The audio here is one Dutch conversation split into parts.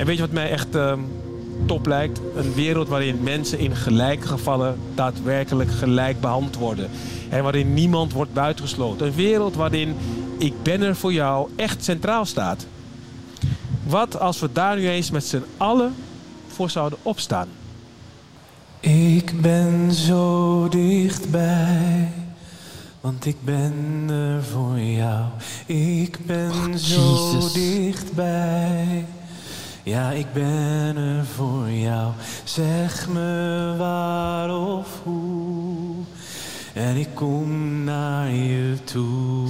En weet je wat mij echt ehm, top lijkt? Een wereld waarin mensen in gelijke gevallen daadwerkelijk gelijk behandeld worden. En waarin niemand wordt buitengesloten. Een wereld waarin ik ben er voor jou echt centraal staat. Wat als we daar nu eens met z'n allen voor zouden opstaan? Ik ben zo dichtbij, want ik ben er voor jou. Ik ben zo Jezus. dichtbij. Ja, ik ben er voor jou. Zeg me waar of hoe. En ik kom naar je toe.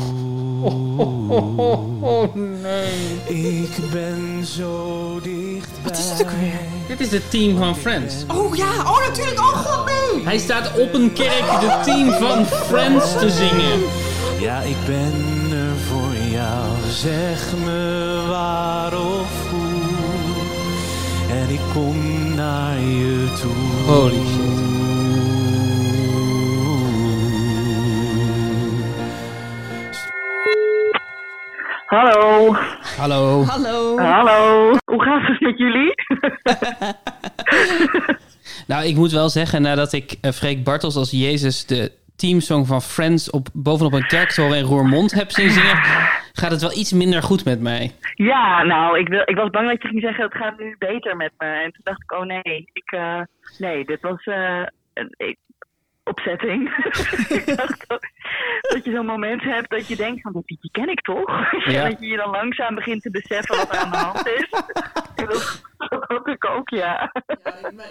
Oh nee. Ik ben zo dichtbij. Wat is het ook weer? Dit is het team van Friends. Oh ja, oh natuurlijk. Oh god, nee. Hij staat op een kerk de team van Friends te zingen. Ja, ik ben er voor jou. Zeg me waar of hoe. En ik kom naar je toe. Holy shit. Hallo. Hallo. Hallo. Hallo. Hoe gaat het met jullie? Nou, ik moet wel zeggen, nadat ik eh, Freek Bartels als Jezus de teamsong van Friends op, bovenop een kerktoren in Roermond heb zien zingen, gaat het wel iets minder goed met mij. Ja, nou, ik, wil, ik was bang dat je ging zeggen, het gaat nu beter met me. En toen dacht ik, oh nee, ik, eh, nee, dit was eh, een ik- opzetting. ik dacht dat, dat je zo'n moment hebt dat je denkt van, dat liedje ken ik toch? Ja. dat je je dan langzaam begint te beseffen wat er aan de hand is. dat, had ik ook, ja.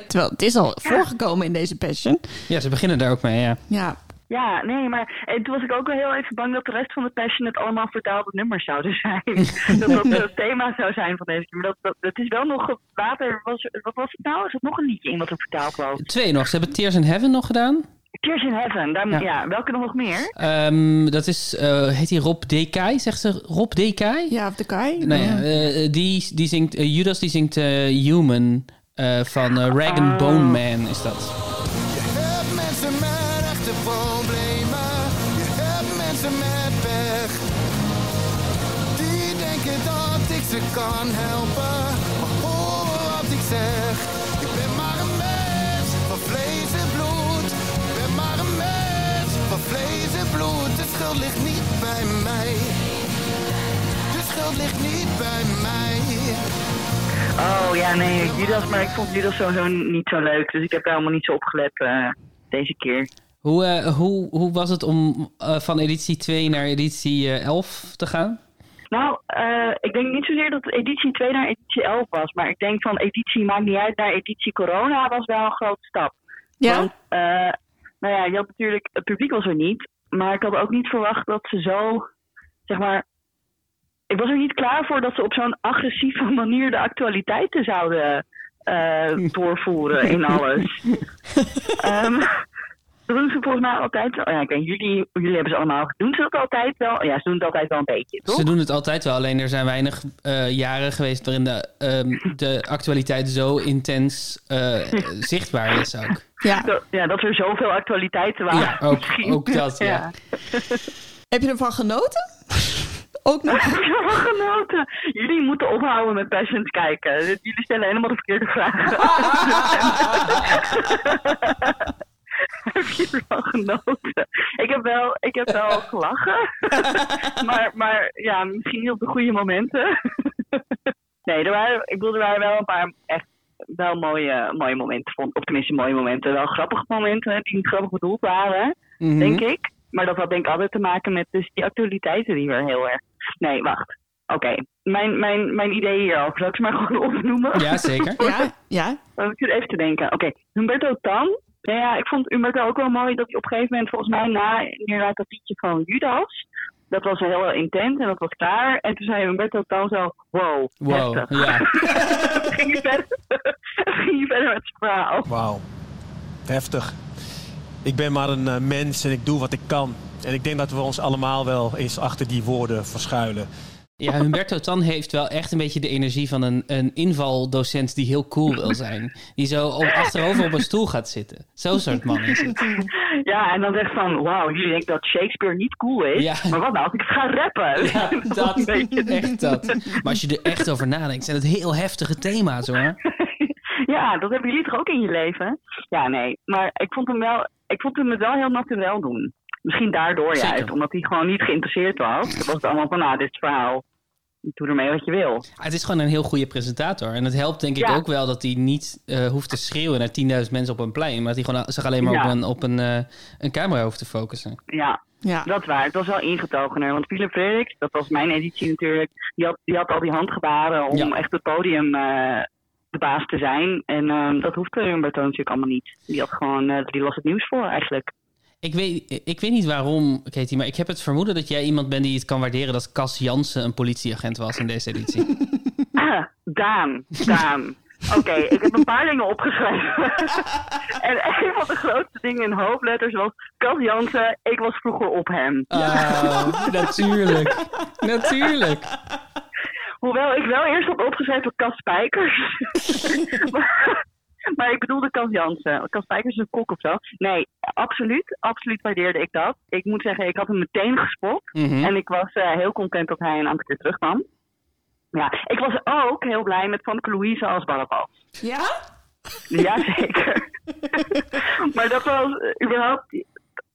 Terwijl het is al voorgekomen in deze passion. Ja, ze beginnen daar ook mee, ja. Ja. Ja, nee, maar en toen was ik ook wel heel even bang dat de rest van de Passion het allemaal vertaalde nummers zouden zijn. dat dat het thema zou zijn van deze keer. Maar dat, dat, het is wel nog later, was, wat was het nou? Is er nog een liedje in wat er vertaald was? Twee nog. Ze hebben Tears in Heaven nog gedaan. Tears in Heaven, daar, Ja. ja. welke nog meer? Ehm, dat is, eh, heet hij Rob Dekai? Zegt ze Rob Dekai? Ja, of de Kai. Nou ja, eh, die, die zingt, eh, Judas die zingt eh, Human eh, van eh, Rag and Bone Man is dat. Schuld ligt niet bij mij. De schuld ligt niet bij mij. Oh ja, nee, Judas, maar ik vond Judas sowieso niet zo leuk. Dus ik heb daar helemaal niet zo op gelet eh, deze keer. Hoe, eh, hoe, hoe was het om eh, van editie 2 naar editie eh, 11 te gaan? Nou, eh, ik denk niet zozeer dat editie 2 naar editie 11 was. Maar ik denk van editie maakt niet uit naar editie corona was wel een grote stap. Ja? Want, eh, nou ja, je had natuurlijk, het publiek was er niet. Maar ik had ook niet verwacht dat ze zo, zeg maar... Ik was er niet klaar voor dat ze op zo'n agressieve manier de actualiteiten zouden eh, doorvoeren in alles. Ehm, dat doen ze volgens mij altijd wel. Ja, ik weet, jullie, jullie hebben ze allemaal. Doen ze dat altijd wel? Ja, ze doen het altijd wel een beetje, toch? Ze doen het altijd wel, alleen er zijn weinig eh, jaren geweest waarin de, ehm, de actualiteit zo intens eh, zichtbaar is ook. Ja. Dat, ja, dat er zoveel actualiteiten waren. Ja, ook, misschien. ook dat, ja. Heb je ervan genoten? Ook nog? Ik heb ervan genoten. Jullie moeten ophouden met Passions kijken. Jullie stellen helemaal de verkeerde vragen. heb je ervan genoten? Ik heb wel, ik heb wel gelachen. maar, maar ja, misschien niet op de goede momenten. nee, er waren, ik bedoel, er waren wel een paar echt wel mooie, mooie momenten. Vond, of tenminste mooie momenten. Wel grappige momenten die niet grappig bedoeld waren, Mhm. denk ik. Maar dat had denk ik altijd te maken met dus die actualiteiten die weer heel erg... Nee, wacht. Oké, mijn, mijn, mijn idee hierover, zal ik ze maar gewoon opnoemen? Ja, zeker. Ja, ja. Dan ik zit even te denken. Oké, Humberto Tan. Nou ja, ik vond Humberto ook wel mooi dat hij op een gegeven moment, volgens mij na inderdaad dat liedje van Judas, dat was heel intens en dat was klaar. En toen zei Humberto Tan zo, wow, Wow, heftig. ja. Toen ging hij verder, ging hij verder met zijn verhaal. Wauw. Heftig. Ik ben maar een eh, mens en ik doe wat ik kan. En ik denk dat we ons allemaal wel eens achter die woorden verschuilen. Ja, Humberto Tan heeft wel echt een beetje de energie van een, een invaldocent die heel cool wil zijn. Die zo op, achterover op een stoel gaat zitten. Zo'n soort man is het. Ja, en dan zegt van, wauw, jullie denken dat Shakespeare niet cool is. Ja. Maar wat nou als ik ga rappen? Ja, dat, echt dat. Maar als je er echt over nadenkt, zijn het heel heftige thema's hoor. Ja, dat hebben jullie toch ook in je leven? Ja, nee. Maar ik vond hem wel, ik vond hem het wel heel natuurlijk doen. Misschien daardoor Zeker. juist, omdat hij gewoon niet geïnteresseerd was. Het was allemaal van, nou, dit verhaal. Doe ermee wat je wil. Het is gewoon een heel goede presentator. En het helpt denk ik Ja. ook wel dat hij niet eh, hoeft te schreeuwen naar 10.000 mensen op een plein. Maar dat hij gewoon zich alleen maar Ja. op, een, op een, eh, een camera hoeft te focussen. Ja, Ja. dat waar. Het was wel ingetogener. Want Philip Frederiks, dat was mijn editie natuurlijk, die had, die had al die handgebaren om Ja. echt het podium eh, de baas te zijn. En ehm, dat hoefde Humberto natuurlijk allemaal niet. Die had gewoon, die las het nieuws voor eigenlijk. Ik weet, ik weet niet waarom, Katie, maar ik heb het vermoeden dat jij iemand bent die het kan waarderen dat Cas Jansen een politieagent was in deze editie. Ah, Daan, Daan. Oké, ik heb een paar dingen opgeschreven. en een van de grootste dingen in hoofdletters was... Cas Jansen, ik was vroeger op hem. Oh, natuurlijk. Natuurlijk. Hoewel ik wel eerst had opgeschreven Cas Spijkers. maar, maar ik bedoelde Cas Jansen. Cas Spijkers is een kok of zo. Nee, absoluut. Absoluut waardeerde ik dat. Ik moet zeggen, ik had hem meteen gespot. Mhm. En ik was eh, heel content dat hij een aantal keer terugkwam. Ja, ik was ook heel blij met Van Louise als Barabbas. Ja? Jazeker. maar dat was eh, überhaupt... Die,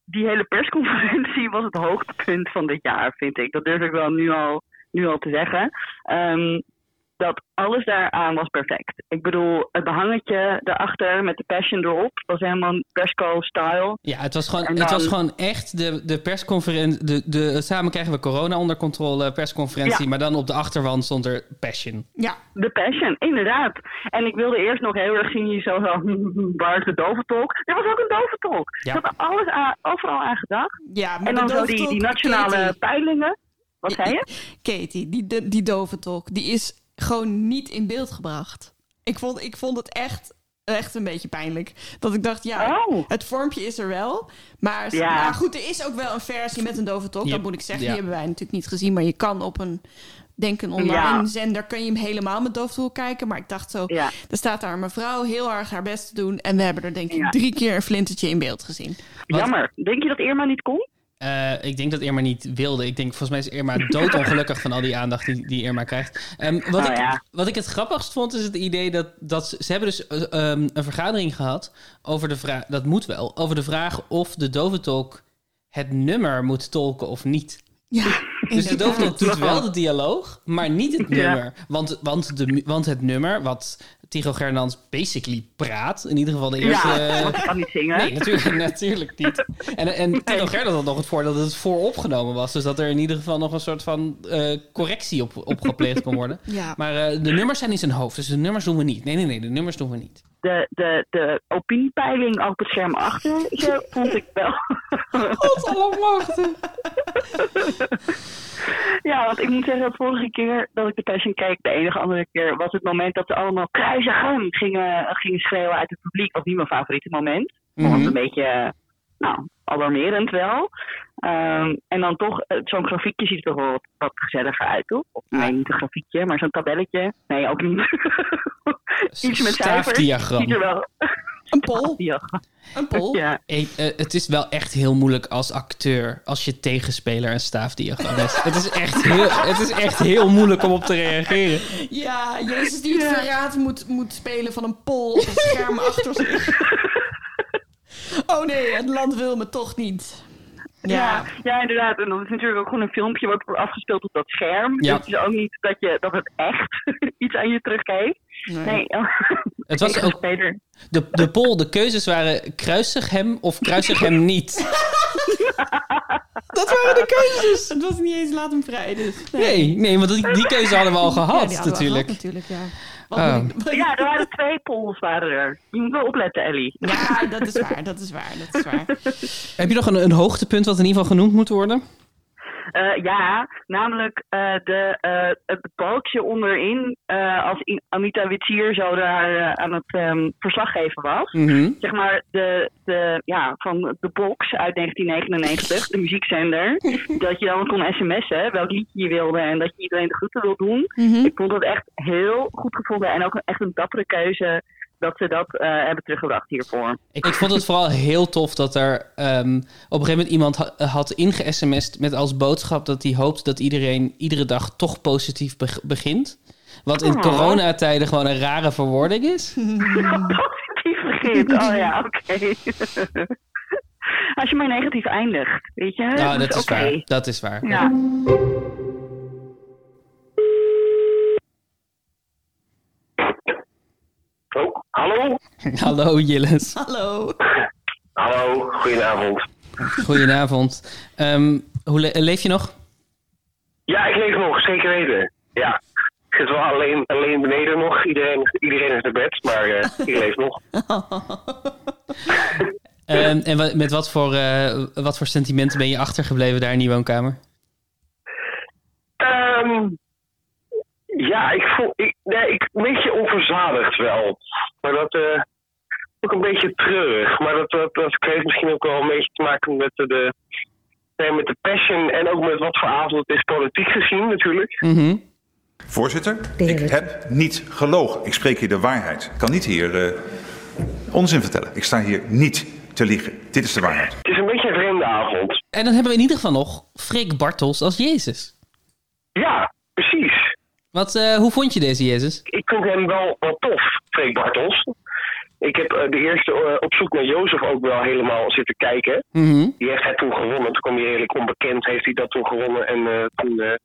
die hele persconferentie was het hoogtepunt van dit jaar, vind ik. Dat durf ik wel nu al, nu al te zeggen. Ehm, dat alles daaraan was perfect. Ik bedoel, het behangetje daarachter met de passion erop... was helemaal persco-style. Ja, het was gewoon, het was gewoon echt de, de persconferentie. De, de, samen krijgen we corona onder controle persconferentie. Ja. Maar dan op de achterwand stond er passion. Ja. De passion, inderdaad. En ik wilde eerst nog heel erg zien je zo van... waar is de doventolk? Er was ook een doventolk. Ja. Ik had er alles aan, overal aan gedacht. Ja, maar En de dan zo die, nationale Katie, peilingen. Wat zei je? Katie, die, die, die doventolk, die is gewoon niet in beeld gebracht. Ik vond, ik vond het echt, echt een beetje pijnlijk. Dat ik dacht, ja, Oh. het vormpje is er wel. Maar Ja. nou goed, er is ook wel een versie met een doventolk. Yep. Dat moet ik zeggen, Ja. die hebben wij natuurlijk niet gezien. Maar je kan op een, denk een online Ja. zender, kun je hem helemaal met doventolk kijken. Maar ik dacht zo, Ja. er staat daar een mevrouw heel erg haar best te doen. En we hebben er denk ik Ja. drie keer een flintertje in beeld gezien. Wat? Jammer. Denk je dat Irma niet kon? Eh, ik denk dat Irma niet wilde. Ik denk, volgens mij is Irma doodongelukkig van al die aandacht die, die Irma krijgt. Ehm, wat, Oh, ik, ja. wat ik het grappigst vond, is het idee dat, dat ze, ze hebben dus eh, ehm, een vergadering gehad over de vraag, dat moet wel, over de vraag of de doventolk het nummer moet tolken of niet. Ja, Dus de doventolk doet wel de dialoog, maar niet het Ja. nummer. Want, want, de, want het nummer, wat Tigo Gernans basically praat, in ieder geval de eerste... Ja, want ik kan niet zingen. Nee, natuurlijk, natuurlijk niet. En, en Gerdert had nog het voordeel dat het vooropgenomen was. Dus dat er in ieder geval nog een soort van eh, correctie op, op gepleegd kon worden. Ja. Maar eh, de nummers zijn in zijn hoofd, dus de nummers doen we niet. Nee, nee, nee, de nummers doen we niet. De, de, de opiniepeiling op het scherm achter vond ik wel. God allemachtig. ja, want ik moet zeggen dat vorige keer dat ik de Passion keek, de enige andere keer, was het moment dat ze allemaal kruisig hem gingen, gingen schreeuwen uit het publiek. Was niet mijn favoriete moment. Mhm. Want een beetje, eh, nou, alarmerend wel. Ehm, en dan toch, eh, zo'n grafiekje ziet er toch wel wat, wat gezelliger uit, toch? Of nee, niet een grafiekje, maar zo'n tabelletje. Nee, ook niet. Iets met cijfers. Staafdiagram. Ziet er wel... Een pol. Een pol. ja. Hey, eh, het is wel echt heel moeilijk als acteur als je tegenspeler een staafdiagram is. het, is echt heel, het is echt heel moeilijk om op te reageren. Ja, Jezus die het verraad moet, moet spelen van een pol op het scherm achter zich. Oh nee, het land wil me toch niet. Ja. Ja, inderdaad. En dat is natuurlijk ook gewoon een filmpje wat wordt afgespeeld op dat scherm. Ja. Dus het is ook niet dat, je, dat het echt iets aan je teruggeeft. Nee. Het was ook Peter. de, de poll, de keuzes waren kruisig hem of kruisig hem niet. Dat waren de keuzes. Het was niet eens laat hem vrij, dus. Nee, nee, want die, die keuze hadden we al Ja, gehad die hadden we natuurlijk. gehad, natuurlijk, ja. Oh. Ja, er waren twee polls waren er. Je moet wel opletten, Ellie. Ja, dat is waar, dat is waar, dat is waar. Heb je nog een, een hoogtepunt wat in ieder geval genoemd moet worden? Eh, ja, namelijk eh, de, eh, het balkje onderin, als Anita Witsier zo daar aan het ehm, verslag geven was. Mhm. Zeg maar de, de, ja, van de box uit 1999, de muziekzender. dat je dan kon sms'en welk liedje je wilde en dat je iedereen de groeten wil doen. Mhm. Ik vond dat echt heel goed gevonden en ook echt een dappere keuze dat ze dat eh, hebben teruggebracht hiervoor. Ik, ik vond het vooral heel tof dat er ehm, op een gegeven moment iemand ha- had inge-sms'd met als boodschap dat hij hoopt dat iedereen iedere dag toch positief beg- begint. Wat in Oh. coronatijden gewoon een rare verwoording is. Positief begint. Oh ja, oké. Als je maar negatief eindigt, weet je. Nou, dat is oké. waar. Dat is waar. Ja. Oh, hallo? Hallo Jilles. Hallo. Hallo, goedenavond. Goedenavond. Ehm, hoe le- leef je nog? Ja, ik leef nog, zeker weten. Ja. Ik zit wel alleen, alleen beneden nog. Iedereen, iedereen is naar bed, maar eh, ik leef nog. Ehm, en met wat voor, eh, wat voor sentimenten ben je achtergebleven daar in die woonkamer? Ehm, ja, ik voel... Ik, nee, ik, een beetje onverzadigd wel. Maar dat... eh ook een beetje treurig. Maar dat, dat, dat heeft misschien ook wel een beetje te maken met de... de nee, met de passion en ook met wat voor avond het is politiek gezien natuurlijk. Mhm. Voorzitter, ik heb niet gelogen. Ik spreek hier de waarheid. Ik kan niet hier eh, onzin vertellen. Ik sta hier niet te liegen. Dit is de waarheid. Het is een beetje een vreemde avond. En dan hebben we in ieder geval nog Freek Bartels als Jezus. Ja, precies. Wat, eh, hoe vond je deze Jezus? ik vind hem wel, wel tof, Freek Bartels. Ik heb eh, de eerste eh, op zoek naar Jozef ook wel helemaal zitten kijken. Mhm. Die heeft hij toen gewonnen. Toen kwam hij redelijk onbekend, heeft hij dat toen gewonnen. En toen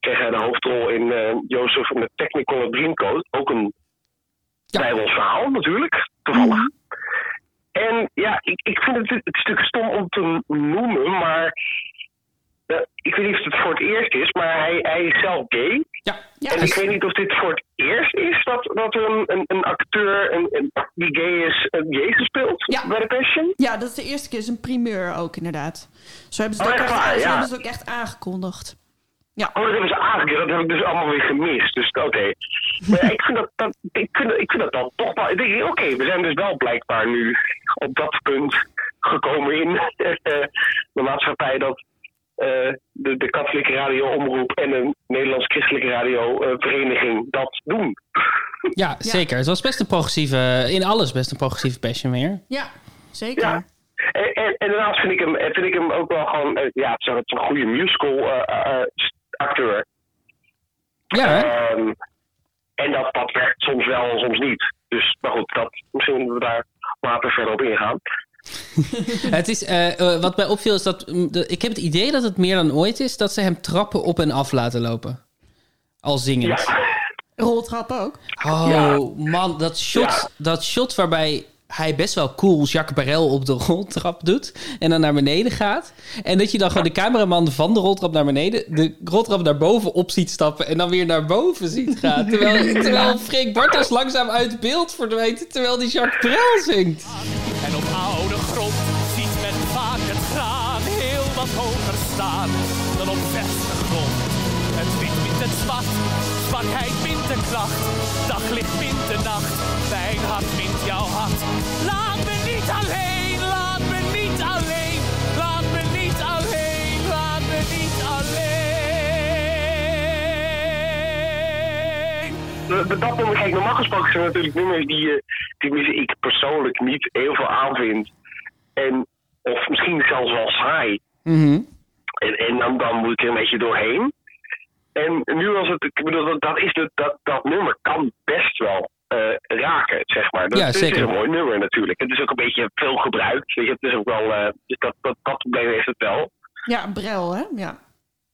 kreeg hij de hoofdrol in Jozef met Technicolor Dreamcoat. Ook een Ja. Bijbels verhaal natuurlijk, toevallig. En ja, ik, ik vind het, het is natuurlijk stom om te noemen, maar... eh, ik weet niet of het voor het eerst is, maar hij, hij is zelf gay. Ja. Ja, En ik weet niet of dit voor het eerst is dat, dat er een, een, een acteur een, een- die gay is, een Jezus speelt Ja. bij de Passion. Ja, dat is de eerste keer. is een primeur ook, inderdaad. Zo hebben ze het, Oh, ook, echt echt, waar? zo Ja. hebben ze het ook echt aangekondigd. Ja. Oh, dat hebben ze aangekeerd. Dat heb ik dus allemaal weer gemist. Dus oké. Maar ik vind dat, dat, ik vind, ik vind dat dan toch wel... ik denk, Oké, we zijn dus wel blijkbaar nu op dat punt gekomen in de maatschappij dat eh, de, de katholieke radioomroep en een Nederlands-christelijke radiovereniging dat doen. Ja, zeker. Het was best een progressieve, in alles best een progressieve passion weer. Ja, zeker. Ja. En, en, en daarnaast vind ik hem, vind ik hem ook wel gewoon, eh, ja, het is een- goede musical eh, eh, acteur. Ja, hè? Ehm, en dat, dat werkt soms wel en soms niet. Dus, maar goed, dat, misschien moeten we daar later verder op ingaan. Het is, eh, eh, wat mij opviel is dat mm, de- ik heb het idee dat het meer dan ooit is dat ze hem trappen op en af laten lopen. Al zingend. Ja, Roltrappen ook. Oh Ja. man, dat shot, Ja. dat shot waarbij hij best wel cool Jacques Barrel op de roltrap doet en dan naar beneden gaat. En dat je dan gewoon de cameraman van de roltrap naar beneden, de roltrap naar boven op ziet stappen en dan weer naar boven ziet gaan. Terwijl, terwijl Freek Bartels langzaam uit beeld verdwijnt terwijl die Jacques Barrel zingt. En op oude grond ziet men vaak het graan heel wat hoger staan dan op verse grond. Het wit wint het zwart, zwakheid wint de kracht, daglicht wint alleen, laat me niet alleen, laat me niet alleen, laat me niet alleen. dat nummer, kijk, normaal gesproken zijn natuurlijk nummers die, eh, die ik persoonlijk niet heel veel aanvind. En, of misschien zelfs wel saai. Mhm. En, en dan, dan moet ik er een beetje doorheen. En nu was het, ik bedoel, dat, dat, is de, dat, dat nummer kan best wel eh, raken, zeg maar. Dat, Ja, zeker. is een mooi nummer natuurlijk. Het is ook een beetje veel gebruikt. Weet je, het is ook wel, eh, dus dat, dat, dat probleem heeft het wel. Ja, Brel, hè? Ja.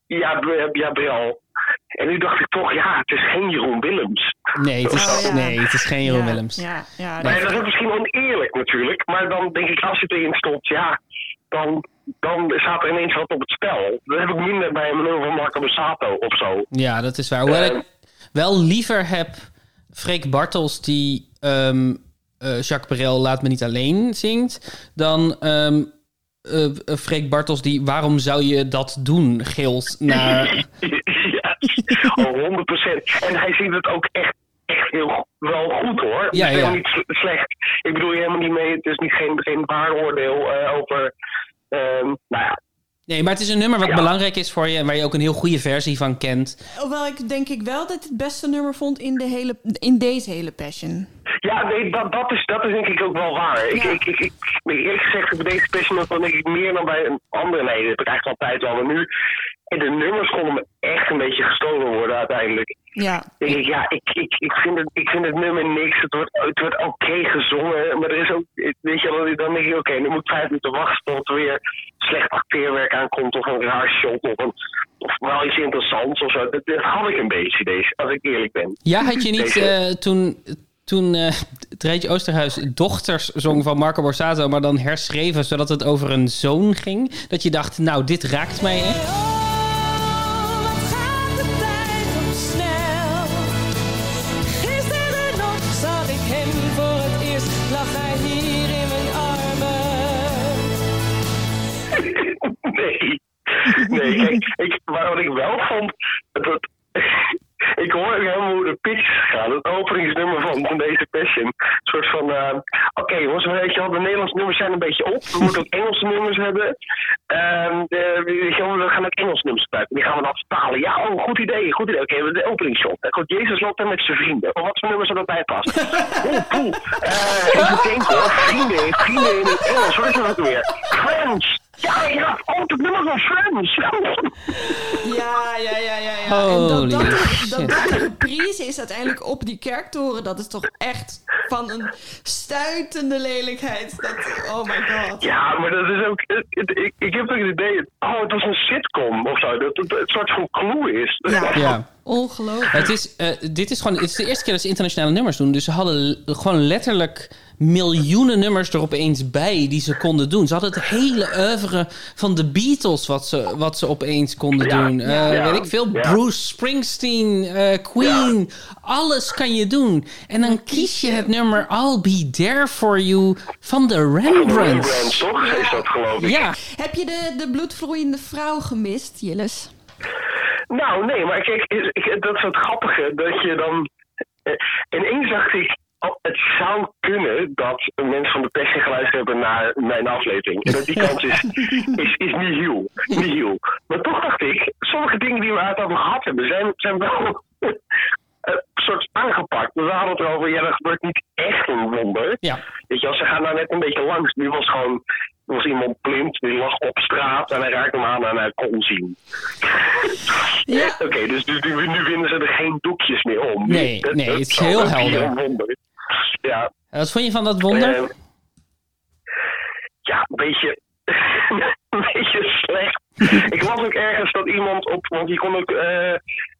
Ja, ja, Brel. En nu dacht ik toch, ja, het is geen Jeroen Willems. Nee, het is, Oh, ja. nee, het is geen Jeroen ja, Willems. Ja, ja. Maar dat is misschien oneerlijk natuurlijk. Maar dan denk ik, als je erin stopt, ja, dan, dan staat er ineens wat op het spel. Dat heb ik minder bij een nummer van Marco Borsato of zo. Ja, dat is waar. Hoewel Eh, ik wel liever heb Freek Bartels die ehm, eh, Jacques Brel Laat Me Niet Alleen zingt... dan ehm, eh, eh, Freek Bartels die waarom zou je dat doen gilt naar... ja, oh, 100%. En hij ziet het ook echt, echt heel go- wel goed hoor. Ja, ja. niet slecht. Ik bedoel je helemaal niet mee. Het is niet geen, geen waaroordeel eh, over. ehm, nou ja, Nee, maar het is een nummer wat Ja. belangrijk is voor je en waar je ook een heel goede versie van kent. Hoewel ik denk ik wel dat het beste nummer vond in, de hele, in deze hele Passion. Ja, nee, dat, dat, is, dat is denk ik ook wel waar. Ik, Ja. ik, ik, ik, nee, eerlijk gezegd, bij deze Passion denk ik meer dan bij een andere. Nee, dat heb ik eigenlijk altijd wel. Maar nu, en de nummers konden me echt een beetje gestolen worden uiteindelijk. Ja. denk ik, ja, ik, ik, ik, vind het, ik vind het nummer niks. Het wordt, het wordt oké gezongen. Maar er is ook, weet je, wel, dan denk ik, oké, nu moet ik vijf minuten wachten tot er weer slecht acteerwerk aankomt. Of een raar shot. Of, een, of wel iets interessants of zo. Dat, dat had ik een beetje, deze, als ik eerlijk ben. Ja, had je niet Deze- eh, toen, toen eh Treintje Oosterhuis dochters zong van Marco Borsato, maar dan herschreven zodat het over een zoon ging, dat je dacht, nou, dit raakt mij echt. Nee. Nee, kijk, ik, maar wat ik wel vond. Dat, ik hoor helemaal hoe de pitch gaat. Het openingsnummer van, van deze Passion. Een soort van. eh, Oké, jongens, weet je wel, de Nederlandse nummers zijn een beetje op. We moeten ook Engelse nummers hebben. Ehm, de, we gaan ook Engelse nummers gebruiken. Die gaan we dan vertalen. Ja, oh, goed idee, goed idee. Oké, de openingsshot. Komt Jezus loopt daar met zijn vrienden. Oh, wat voor nummers zou daarbij passen? Oeh, poeh. Eh, even denken hoor. Vrienden, vrienden in het Engels. Wat is dat weer? Friends. Ja, ja, het nummer van Friends. Ja, ja, ja, ja. ja. en Holy dat, dat, shit. dat, dat de reprise is uiteindelijk op die kerktoren. Dat is toch echt van een stuitende lelijkheid. Dat, oh my god. Ja, maar dat is ook. het- het- ik, ik heb ook het idee. Oh, het was een sitcom of zo. Dat het een soort van clue is. Ja. Ja. Ongelooflijk. Het is, eh, dit is gewoon, het is de eerste keer dat ze internationale nummers doen. Dus ze hadden gewoon letterlijk miljoenen nummers er opeens bij die ze konden doen. Ze hadden het hele oeuvre van de Beatles wat ze, wat ze opeens konden Ja, doen. Eh, ja, weet ik veel, ja. Bruce Springsteen, eh, Queen. Alles kan je doen. En dan kies je het nummer I'll Be There For You van de Rembrandts, Rembrandts. toch? Is dat geloof ik? Ja, Heb je de, de bloedvloeiende vrouw gemist, Jilles? Nou, nee, maar kijk, ik- ik- dat is het grappige. Dat je dan. eh, ineens dacht ik. Oh, het zou kunnen dat mensen van de Passion geluisterd hebben naar mijn aflevering. En dat die kans is, is, is niet heel. Niet heel. Maar toch dacht ik, sommige dingen die we uit over gehad hebben, zijn, zijn wel een soort aangepakt. We hadden het erover, ja, er gebeurt niet echt een wonder. ja. Weet je wel, ze gaan daar net een beetje langs. Nu was gewoon, er was iemand blind, die lag op straat en hij raakte hem aan en hij kon zien. Ja. Oké, dus nu, nu, winnen ze er geen doekjes meer om. Nee, Dat- nee, dat het is heel helder. Ja, Wat vond je van dat wonder? eh, ja, een beetje, een beetje slecht. ik las ook ergens dat iemand op, want je kon ook, eh,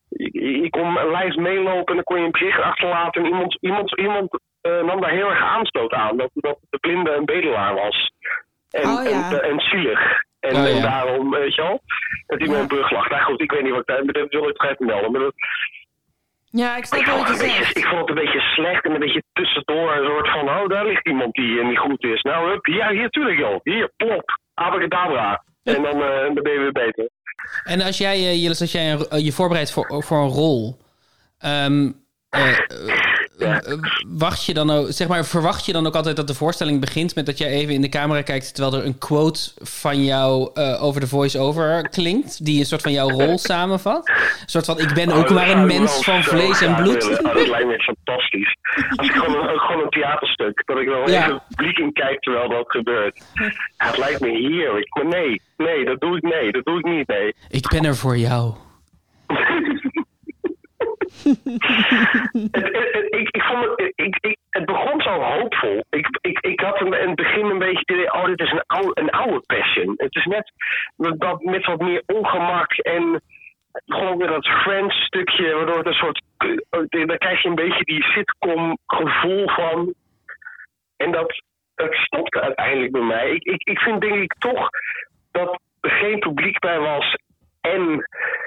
je, je kon een lijst meelopen en dan kon je een bericht achterlaten. En iemand, iemand, iemand eh, nam daar heel erg aanstoot aan, dat, dat de blinde een bedelaar was. En, Oh, ja. en, en zielig. En, Oh, ja. en daarom, weet je wel, dat hij met een brug lag. Nou goed, ik weet niet wat ik daar, maar dat wil ik even melden. Maar dat, Ja, ik snap ik, wat het je een beetje, zegt. ik vond het een beetje slecht en een beetje tussendoor. Een soort van, oh, daar ligt iemand die eh, niet goed is. Nou, hup, ja, hier, tuurlijk joh. Hier, plop. Abracadabra. En dan, eh, dan ben je weer beter. En als jij, eh, Jillis, als jij een- je voorbereidt voor, voor een rol, eh, wacht je dan ook, zeg maar, verwacht je dan ook altijd dat de voorstelling begint met dat jij even in de camera kijkt terwijl er een quote van jou eh, over de voice-over klinkt, die een soort van jouw rol samenvat? Een soort van, ik ben ook Oh, dat maar een mens van vlees en bloed. Oh, dat lijkt me fantastisch. Als ik gewoon een, gewoon een theaterstuk, dat ik wel Ja. even publiek in kijk terwijl dat gebeurt. Ja, het lijkt me heerlijk. Maar nee, nee, dat doe ik, nee, dat doe ik niet, nee. Ik ben er voor jou. Het, ik, ik vond het, ik, het begon zo hoopvol. Ik, ik, ik had in het begin een beetje het oh, dit is een oude, een oude passion. Het is net dat met wat meer ongemak en gewoon weer dat Friends stukje, waardoor het een soort, eh, daar krijg je een beetje die sitcom gevoel van. En dat, dat stopte uiteindelijk bij mij. Ik, ik, ik vind denk ik toch dat er geen publiek bij was en een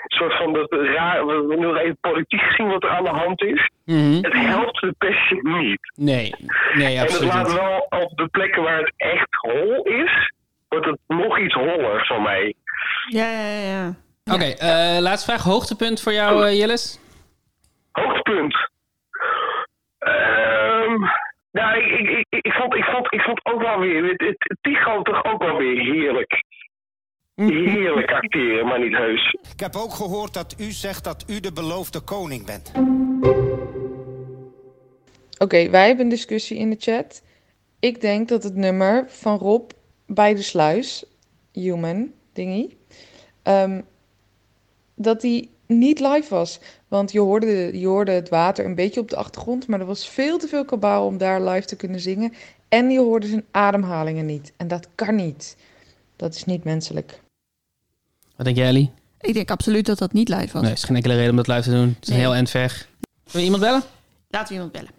soort van dat raar, we we nog even politiek gezien wat er aan de hand is. Mhm. Het helpt de passion niet. Nee, nee, en het absoluut laat wel op de plekken waar het echt hol is, wordt het nog iets holler van mij. Ja, ja, ja. Oké, eh, laatste vraag. Hoogtepunt voor jou, eh, Jillis? Hoogtepunt. Ehm nou, ik, ik, ik, ik, vond, ik, vond, ik vond ook wel weer, het, het, toch ook wel weer heerlijk. Heerlijk acteren, maar niet heus. Ik heb ook gehoord dat u zegt dat u de beloofde koning bent. Oké, wij hebben een discussie in de chat. Ik denk dat het nummer van Rob bij de sluis, Human dingy, ehm, dat die niet live was. Want je hoorde, je hoorde het water een beetje op de achtergrond, maar er was veel te veel kabaal om daar live te kunnen zingen. En je hoorde zijn ademhalingen niet. En dat kan niet. Dat is niet menselijk. Wat denk jij, Ellie? Ik denk absoluut dat dat niet live was. Nee, er is geen enkele reden om dat live te doen. Het is een Nee. heel eind weg. Wil je iemand bellen? Laten we iemand bellen.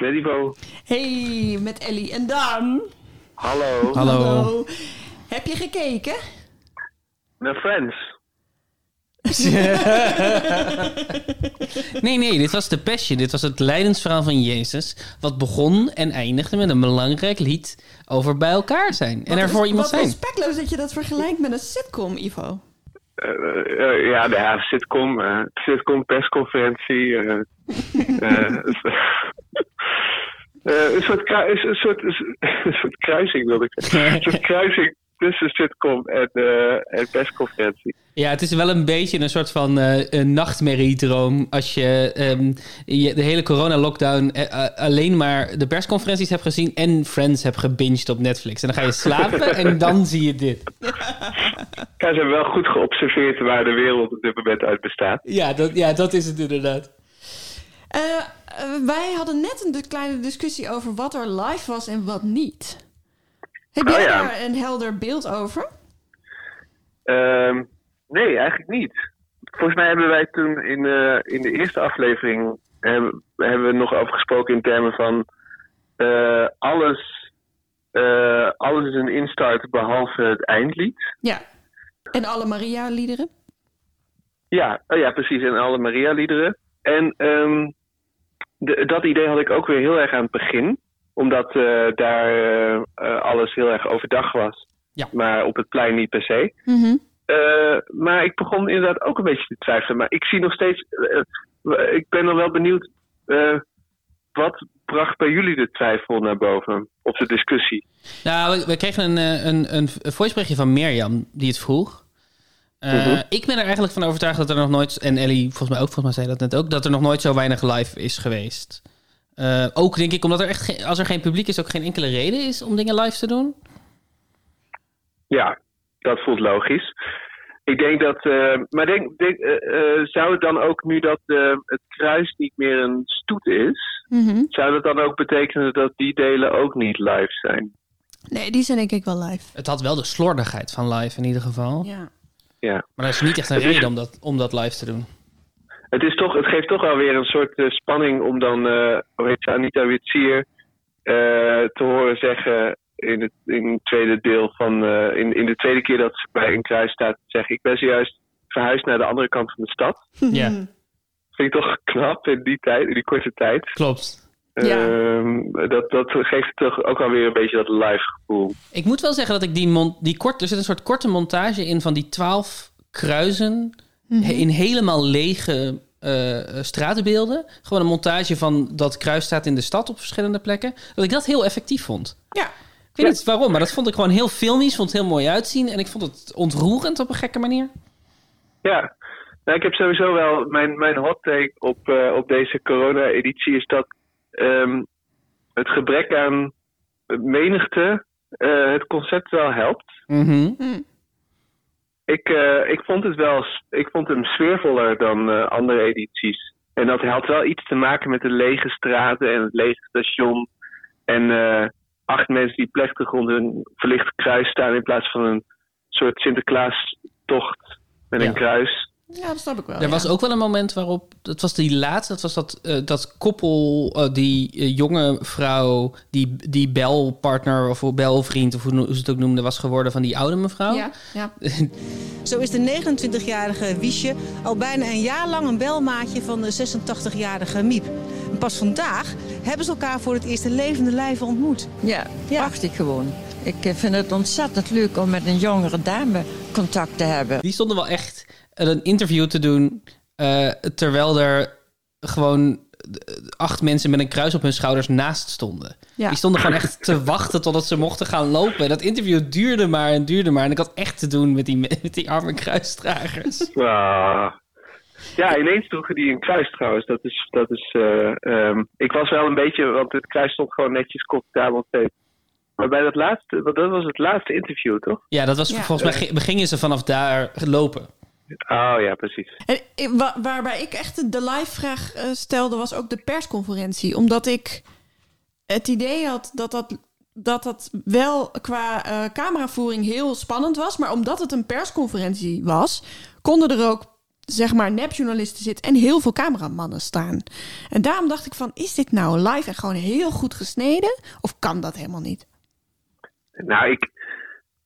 Medivo. Hey, met Ellie en Daan. Hallo. Hallo. Heb je gekeken? Naar Friends. Nee, nee, dit was de Passion. Dit was het lijdensverhaal van Jezus. Wat begon en eindigde met een belangrijk lied over bij elkaar zijn. En er voor iemand Wat zijn. respectloos dat je dat vergelijkt met een sitcom, Ivo. Eh, eh, ja, de ja, sitcom, eh, sitcom persconferentie. eh, eh, eh, een, soort krui- een, soort, een soort kruising wilde ik zeggen. Een soort kruising tussen sitcom en, eh, en persconferentie. Ja, het is wel een beetje een soort van eh, een nachtmerriedroom. Als je, ehm, je de hele corona-lockdown eh, alleen maar de persconferenties hebt gezien en Friends hebt gebinged op Netflix. En dan ga je slapen en dan zie je dit. Ja, ze hebben wel goed geobserveerd waar de wereld op dit moment uit bestaat. Ja, dat, ja, dat is het inderdaad. Wij hadden net een kleine discussie over wat er live was en wat niet. Heb Oh, jij ja. daar een helder beeld over? Ehm, nee, eigenlijk niet. Volgens mij hebben wij toen in, eh, in de eerste aflevering hebben, hebben we nog over gesproken in termen van eh, alles, eh, alles is een instart behalve het eindlied. Ja. En alle Maria-liederen? Ja, oh ja, precies. En alle Maria-liederen. En ehm, de- dat idee had ik ook weer heel erg aan het begin. Omdat eh, daar eh, alles heel erg overdag was. Ja. Maar op het plein niet per se. Eh, maar ik begon inderdaad ook een beetje te twijfelen. Maar ik zie nog steeds. ik ben dan wel benieuwd. eh, wat bracht bij jullie de twijfel naar boven? Of de discussie? Nou, we, we kregen een, een, een voiceberichtje van Mirjam die het vroeg. Eh, Mhm. Ik ben er eigenlijk van overtuigd dat er nog nooit, en Ellie volgens mij ook, volgens mij zei dat net ook, dat er nog nooit zo weinig live is geweest. Eh, ook denk ik omdat er echt, geen- als er geen publiek is, ook geen enkele reden is om dingen live te doen. Ja, dat voelt logisch. Ik denk dat. eh, maar denk, denk, eh, zou het dan ook nu dat eh, het kruis niet meer een stoet is, zou dat dan ook betekenen dat die delen ook niet live zijn? Nee, die zijn denk ik wel live. Het had wel de slordigheid van live in ieder geval. Ja. Ja. Maar er is niet echt een reden om dat, om dat live te doen. Het, is toch, het geeft toch wel weer een soort eh, spanning om dan, eh hoe heet ze, Anita Witsier eh, te horen zeggen in het, in het tweede deel van, eh, in, in de tweede keer dat ze bij een kruis staat, zeggen ik ben zojuist verhuisd naar de andere kant van de stad. Ja. Vind ik toch knap in die tijd, in die korte tijd. Klopt. Ehm, dat, dat geeft toch ook alweer een beetje dat live gevoel. Ik moet wel zeggen dat ik die, mon die kort, er zit een soort korte montage in van die twaalf kruisen Mhm. in helemaal lege eh, stratenbeelden. Gewoon een montage van dat kruis staat in de stad op verschillende plekken. Dat ik dat heel effectief vond. Ja. Ik weet niet waarom, maar dat vond ik gewoon heel filmisch, vond het heel mooi uitzien en ik vond het ontroerend op een gekke manier. Ja, nou, ik heb sowieso wel mijn, mijn hot take op, eh, op deze corona-editie is dat ehm, het gebrek aan menigte eh, het concept wel helpt. Ik, eh, ik vond het wel, ik vond hem sfeervoller dan eh, andere edities. En dat had wel iets te maken met de lege straten en het lege station. En eh, acht mensen die plechtig rond een verlicht kruis staan in plaats van een soort Sinterklaas-tocht met Ja. een kruis. Ja, dat snap ik wel. er was ook wel een moment waarop, dat was die laatste, dat was dat, eh, dat koppel, eh, die eh, jonge vrouw, die, die belpartner of belvriend, of hoe, ze het ook noemde, was geworden van die oude mevrouw. Ja, ja. Zo is de 29-jarige Wiesje al bijna een jaar lang een belmaatje van de 86-jarige Miep. En pas vandaag hebben ze elkaar voor het eerst in levende lijven ontmoet. Ja, prachtig gewoon. Ik vind het ontzettend leuk om met een jongere dame contact te hebben. Die stonden wel echt een interview te doen... eh, terwijl er gewoon acht mensen met een kruis op hun schouders naast stonden. Ja. Die stonden gewoon echt te wachten totdat ze mochten gaan lopen. En dat interview duurde maar en duurde maar. En ik had echt te doen met die, met die arme kruisdragers. Ah. Ja, ineens droegen die een kruis trouwens. Dat is, dat is, eh, ehm, ik was wel een beetje, want het kruis stond gewoon netjes comfortabel steeds. Maar bij dat laatste, want dat was het laatste interview, toch? Ja, dat was Ja. volgens mij ge- gingen ze vanaf daar lopen. Oh ja, precies. En waarbij ik echt de live vraag eh, stelde, was ook de persconferentie. Omdat ik het idee had dat dat, dat, dat wel qua eh, cameravoering heel spannend was. Maar omdat het een persconferentie was, konden er ook zeg maar nepjournalisten zitten en heel veel cameramannen staan. En daarom dacht ik van, is dit nou live en gewoon heel goed gesneden? Of kan dat helemaal niet? Nou, ik,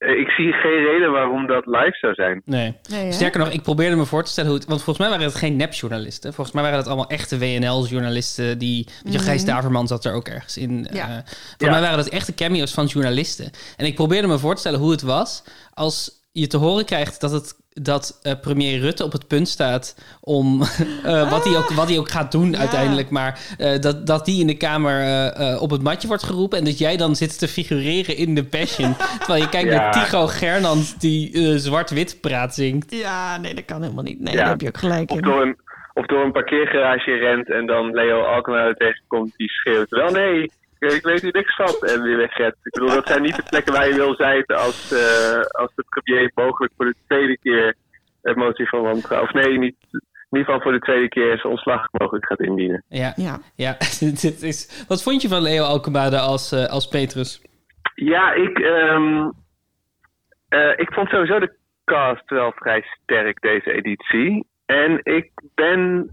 ik zie geen reden waarom dat live zou zijn. Nee. Sterker nog, ik probeerde me voor te stellen hoe het... Want volgens mij waren het geen nepjournalisten. Volgens mij waren het allemaal echte WNL-journalisten die... Weet je, Gijs Daverman zat er ook ergens in. Ja. Eh, volgens Ja. mij waren dat echte cameo's van journalisten. En ik probeerde me voor te stellen hoe het was... als je te horen krijgt dat, het, dat eh, premier Rutte op het punt staat... om eh, wat, hij ook, wat hij ook gaat doen uiteindelijk... maar eh, dat, dat die in de Kamer eh, eh, op het matje wordt geroepen... en dat jij dan zit te figureren in de Passion... terwijl je kijkt Ja. naar Tycho Gernand die zwart-wit praat zingt. Ja, nee, dat kan helemaal niet. Nee, Ja. daar heb je ook gelijk Of in. door, een, of door een parkeergarage rent en dan Leo Alkmaar tegenkomt die schreeuwt. Wel nee, ik ik weet hier niks van. En weer wegret. Ik bedoel, dat zijn niet de plekken waar je wil zijn als, eh, als de premier mogelijk voor de tweede keer een motie van wantrouwen. Of nee, niet, in ieder geval voor de tweede keer zijn ontslag mogelijk gaat indienen. Ja, Ja. ja. dit is... Wat vond je van Leo Alkemade als, eh, als Petrus? Ja, ik, ehm, eh, ik vond sowieso de cast wel vrij sterk deze editie. En ik ben.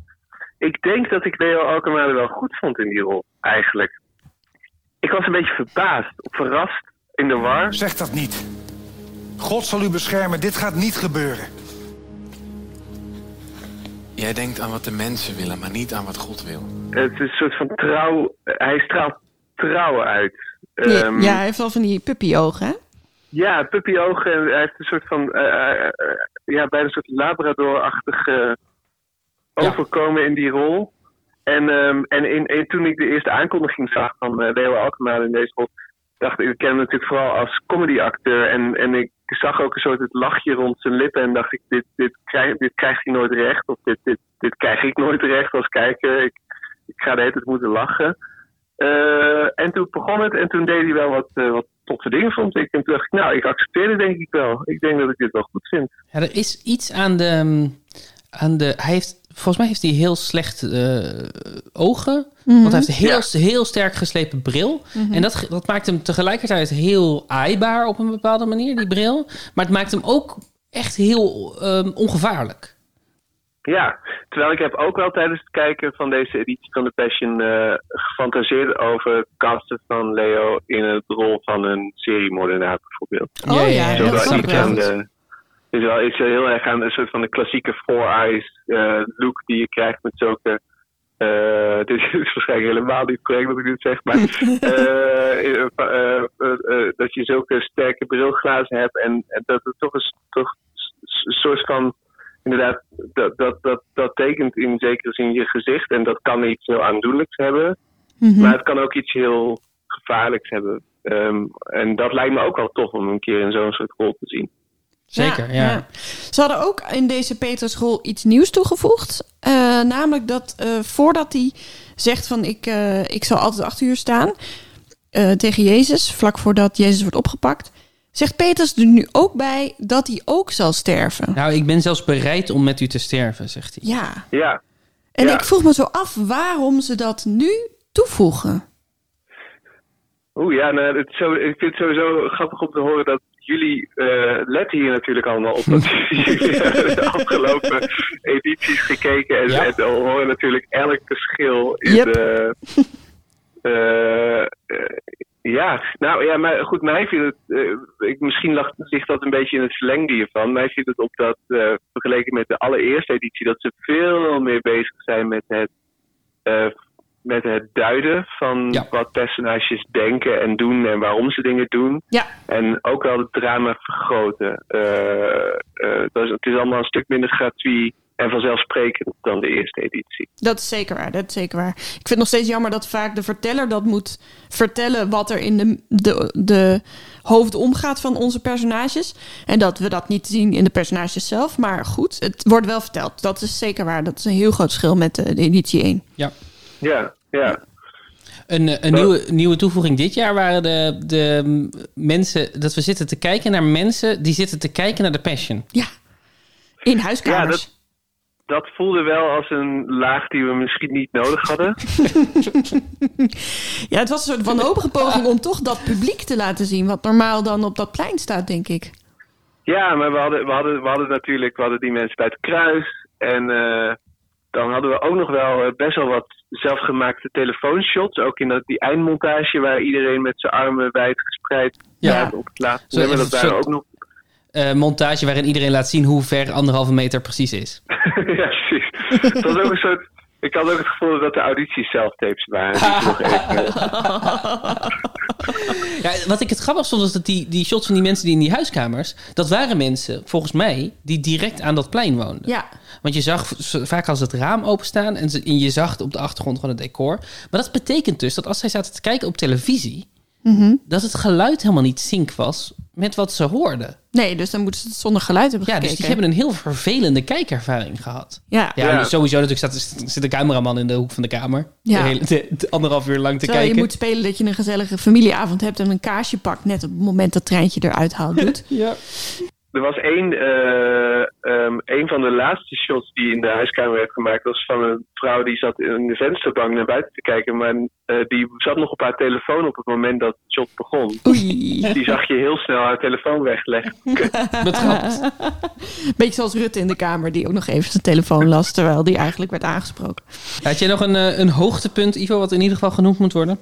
Ik denk dat ik Leo Alkmaar wel goed vond in die rol, eigenlijk. Ik was een beetje verbaasd, verrast, in de war. Zeg dat niet. God zal u beschermen, dit gaat niet gebeuren. Jij denkt aan wat de mensen willen, maar niet aan wat God wil. Het is een soort van trouw. Hij straalt trouw uit. Ja, Ehm, ja, hij heeft wel van die puppyogen, hè? Ja, puppyogen. En hij heeft een soort van, eh, ja, bijna een soort Labrador-achtige overkomen in die rol. En, ehm, en, in, en toen ik de eerste aankondiging zag van eh, Leo Alkmaar in deze rol, dacht ik, ik ken hem natuurlijk vooral als comedyacteur. En, en ik zag ook een soort het lachje rond zijn lippen en dacht ik, dit, dit, krijg, dit krijgt hij nooit recht. Of dit, dit, dit krijg ik nooit recht als kijker. Ik, ik ga de hele tijd moeten lachen. Eh, en toen begon het en toen deed hij wel wat, eh, wat toffe dingen, vond ik. En toen dacht ik, nou, ik accepteer het denk ik wel. Ik denk dat ik dit wel goed vind. Ja, er is iets aan de... Aan de hij heeft, volgens mij heeft hij heel slecht eh, ogen. Mhm. Want hij heeft een heel, heel sterk geslepen bril. Mhm. En dat, dat maakt hem tegelijkertijd heel aaibaar op een bepaalde manier, die bril. Maar het maakt hem ook echt heel ehm, ongevaarlijk. Ja, terwijl ik heb ook wel tijdens het kijken van deze editie van The Passion eh, gefantaseerd over casten van Leo in het rol van een seriemoordenaar bijvoorbeeld. Oh ja, Zo dat wel is wel iets heel erg aan een soort van de klassieke four eyes eh, look die je krijgt met zulke. eh, dit is waarschijnlijk helemaal niet correct dat ik dit zeg, maar eh, dat je zulke sterke brilglazen hebt en, dat het toch een, toch een soort van inderdaad, dat, dat, dat, dat tekent in zekere zin je gezicht. En dat kan iets heel aandoenlijks hebben. Mhm. Maar het kan ook iets heel gevaarlijks hebben. Ehm, en dat lijkt me ook wel tof om een keer in zo'n soort rol te zien. Zeker, ja. Ze hadden ook in deze Petersrol iets nieuws toegevoegd. Eh, namelijk dat eh, voordat hij zegt van ik, eh, ik zal altijd achter u staan eh, tegen Jezus, vlak voordat Jezus wordt opgepakt, zegt Peters er nu ook bij dat hij ook zal sterven. Nou, ik ben zelfs bereid om met u te sterven, zegt hij. Ja. Ja. En Ja. ik vroeg me zo af waarom ze dat nu toevoegen. Oeh ja, nou, het is zo, ik vind het sowieso grappig om te horen dat jullie eh, letten hier natuurlijk allemaal op. Dat jullie hebben de afgelopen edities gekeken en, en horen natuurlijk elk verschil in Yep. de... eh, eh, Ja, nou ja, maar goed, mij viel het, eh, ik, misschien lag, ligt dat een beetje in het verlengde hiervan. Mij viel het op dat, eh, vergeleken met de allereerste editie, dat ze veel meer bezig zijn met het, eh, met het duiden van wat personages denken en doen en waarom ze dingen doen. Ja. En ook wel het drama vergroten. Eh, eh, dat is, het is allemaal een stuk minder gratuit en vanzelfsprekend dan de eerste editie. Dat is zeker waar, dat is zeker waar. Ik vind het nog steeds jammer dat vaak de verteller dat moet vertellen wat er in de, de, de hoofd omgaat van onze personages. En dat we dat niet zien in de personages zelf. Maar goed, het wordt wel verteld. Dat is zeker waar. Dat is een heel groot verschil met de, de editie 1. Ja. Ja, ja. Een, eh, een nieuwe, nieuwe toevoeging dit jaar waren de, de mensen... dat we zitten te kijken naar mensen die zitten te kijken naar de Passion. In huiskamers. Ja, dat, dat voelde wel als een laag die we misschien niet nodig hadden. Ja, het was een soort wanhopige poging om toch dat publiek te laten zien. Wat normaal dan op dat plein staat, denk ik. Ja, maar we hadden, we hadden, we hadden natuurlijk we hadden die mensen bij het kruis. En eh, dan hadden we ook nog wel eh, best wel wat zelfgemaakte telefoonshots. Ook in dat, die eindmontage waar iedereen met zijn armen wijd gespreid Ja. staat op het laatste nummer. Dat zo- ook nog... Eh, montage waarin iedereen laat zien hoe ver anderhalve meter precies is. ja, precies. Het was ook een soort... Ik had ook het gevoel dat de audities zelftapes waren. Die ik nog even, Ja, wat ik het grappig vond, was dat die, die shots van die mensen die in die huiskamers... dat waren mensen, volgens mij, die direct aan dat plein woonden. Ja. Want je zag vaak als het raam openstaan en je zag op de achtergrond gewoon het decor. Maar dat betekent dus dat als zij zaten te kijken op televisie... Mhm. dat het geluid helemaal niet sync was met wat ze hoorden. Nee, dus dan moeten ze het zonder geluid hebben Ja, gekeken. dus die hebben een heel vervelende kijkervaring gehad. Ja. Ja, Ja. sowieso natuurlijk staat, zit een cameraman in de hoek van de kamer. Ja. De hele, de, de anderhalf uur lang te Terwijl kijken. je moet spelen dat je een gezellige familieavond hebt... en een kaarsje pakt net op het moment dat het treintje eruit haalt doet. ja. Er was één, eh, ehm, een van de laatste shots die in de huiskamer werd gemaakt. was van een vrouw die zat in de vensterbank naar buiten te kijken. Maar eh, die zat nog op haar telefoon op het moment dat het shot begon. Die zag je heel snel haar telefoon wegleggen. Beetje zoals Rutte in de kamer... die ook nog even zijn telefoon las... terwijl die eigenlijk werd aangesproken. Had jij nog een, eh, een hoogtepunt, Ivo, wat in ieder geval genoemd moet worden?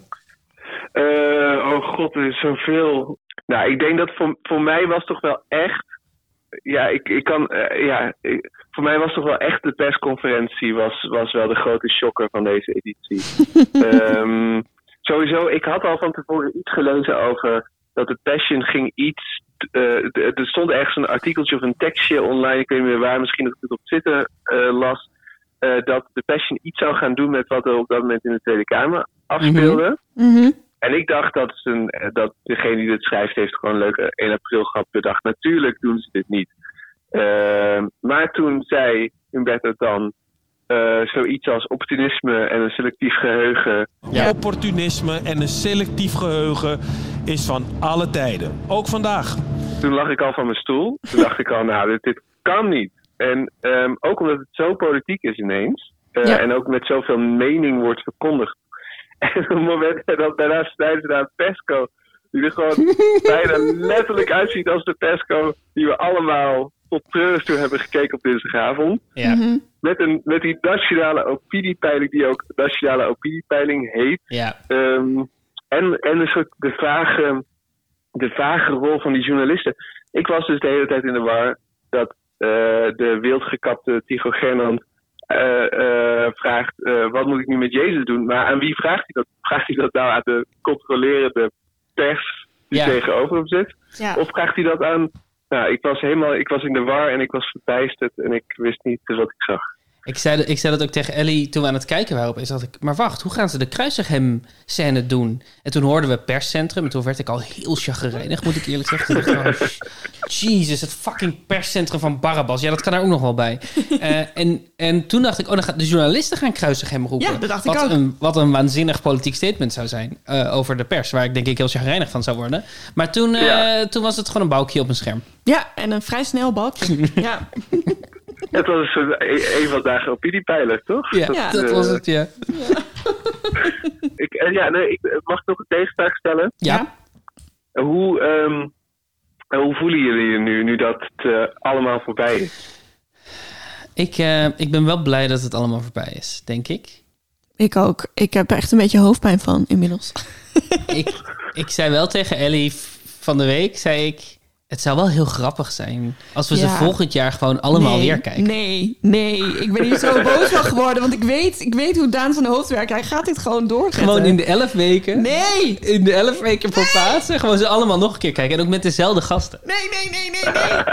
Eh, oh god, er is zoveel. Nou, ik denk dat voor, voor mij was toch wel echt. Ja, ik, ik kan. eh, ja, ik- voor mij was toch wel echt de persconferentie. Was, was wel de grote shocker van deze editie. Ehm, sowieso, ik had al van tevoren iets gelezen over. dat de Passion ging iets. eh, er stond ergens een artikeltje of een tekstje online. Ik weet niet meer waar, misschien dat ik het op Twitter eh, las. dat de Passion iets zou gaan doen met wat er op dat moment in de Tweede Kamer afspeelde. En ik dacht dat, ze een, eh, dat degene die dit schrijft heeft gewoon een leuke 1 april grap bedacht. Natuurlijk doen ze dit niet. Ehm, maar toen zei Humberto dan eh, zoiets als optimisme en een selectief geheugen. Opportunisme en een selectief geheugen is van alle tijden. Ook vandaag. Toen lag ik al van mijn stoel. Toen dacht ik al, nou, dit, dit kan niet. En ehm, ook omdat het zo politiek is ineens. eh, Ja. En ook met zoveel mening wordt verkondigd. En op het moment dat daarna snijden ze naar Pesco. Die er gewoon bijna letterlijk uitziet als de Pesco. Die we allemaal tot treurig toe hebben gekeken op dinsdagavond. Ja. Met, een, met die nationale opiniepeiling, die ook nationale opiniepeiling heet. Ja. Ehm, en, en een soort de vage, de vage rol van die journalisten. Ik was dus de hele tijd in de war dat eh, de wildgekapte Tycho Gernand vraagt: eh, wat moet ik nu met Jezus doen? Maar aan wie vraagt hij dat? Vraagt hij dat nou aan de controlerende pers die Ja. tegenover hem zit? Ja. Of vraagt hij dat aan. Nou, ik was helemaal, ik was in de war en ik was verbijsterd en ik wist niet wat ik zag. Ik zei, dat- ik zei dat ook tegen Ellie toen we aan het kijken waren. Opeens dacht ik, maar wacht, hoe gaan ze de Kruisighem scène doen? En toen hoorden we perscentrum. En toen werd ik al heel chagrijnig, moet ik eerlijk zeggen. Toen dacht ik, oh, Jesus, het fucking perscentrum van Barabbas. Ja, dat kan er ook nog wel bij. Eh, en, en toen dacht ik, oh, dan gaan de journalisten gaan Kruisighem roepen. Ja, dat dacht ik wat ook. Een, wat een waanzinnig politiek statement zou zijn eh, over de pers. Waar ik denk ik heel chagrijnig van zou worden. Maar toen, eh, Ja. toen was het gewoon een balkje op een scherm. Ja, en een vrij snel balkje. ja. Het was een, een, van de dagen opiniepeiler, toch? Ja, dat eh, was het, ja. Ik, eh, ja, nee, ik eh, mag nog een tegenvraag stellen. Ja. Hoe, ehm, eh, hoe voelen jullie je nu, nu dat het eh, allemaal voorbij is? Ik, eh, ik ben wel blij dat het allemaal voorbij is, denk ik. Ik ook. Ik heb er echt een beetje hoofdpijn van inmiddels. ik, Ik zei wel tegen Ellie van de week, zei ik... Het zou wel heel grappig zijn als we ze volgend jaar gewoon allemaal nee, weer kijken. Nee, nee. Ik ben hier zo boos van geworden. Want ik weet, ik weet hoe Daan zijn hoofd werkt. Hij gaat dit gewoon doorzetten. Gewoon in de elf weken. Nee! In de elf weken voor Pasen. Gewoon ze allemaal nog een keer kijken. En ook met dezelfde gasten. Nee, nee, nee, nee, nee.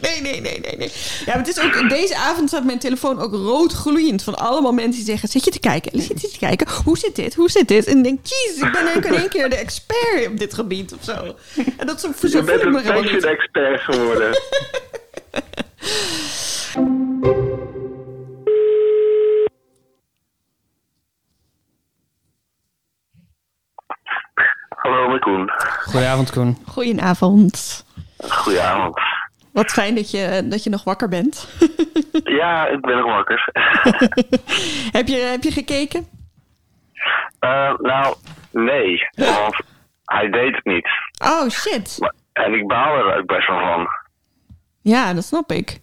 Nee, nee, nee, nee, nee. Ja, maar het is ook... Deze avond staat mijn telefoon ook rood gloeiend. Van allemaal mensen die zeggen... Zit je te kijken? Zit je te kijken? Hoe zit dit? Hoe zit dit? En ik denk... Jezus, ik ben ook in één keer de expert op dit gebied of zo. En dat zo, zo voel ik me gewoon niet. Fashion-expert geworden. Hallo, met Koen. Goedenavond, Koen. Goedenavond. Goedenavond. Wat fijn dat je, dat je nog wakker bent. Ja, ik ben nog wakker. heb, je, heb je gekeken? Eh, nou, nee. Want hij deed het niet. Oh, shit. En ik baal er ook best wel van. Ja, dat snap ik.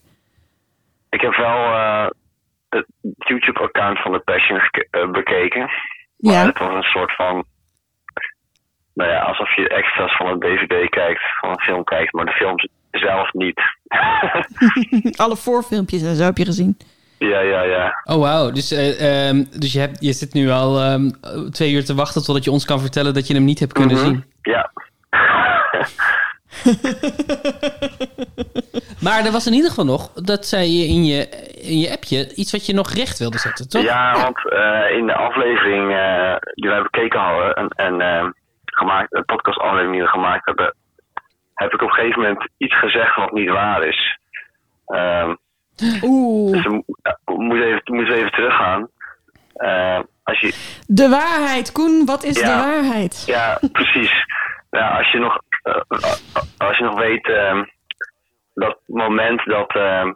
Ik heb wel eh, het YouTube-account van de Passion eh, bekeken. Maar Ja. het was een soort van... Nou ja, alsof je extra's van een DVD kijkt, van een film kijkt, maar de film zelf niet. Alle voorfilmpjes en zo heb je gezien. ja, ja, ja. Oh, wauw. Dus, eh, ehm, dus je, hebt, je zit nu al ehm, twee uur te wachten totdat je ons kan vertellen dat je hem niet hebt kunnen Mhm. zien. Ja. Maar er was in ieder geval nog, dat zei je in je, in je appje, iets wat je nog recht wilde zetten, toch? Ja, want eh, in de aflevering eh, die wij bekeken hadden en, en eh, gemaakt, een podcastaflevering die we gemaakt hebben, heb ik op een gegeven moment iets gezegd wat niet waar is. Ehm, Oeh. Dus we mo- we moeten even, we moeten even teruggaan. Eh, als je, De waarheid, Koen. Wat is Ja. de waarheid? ja, precies. Ja, als je nog, als je nog weet ehm, dat moment dat ehm,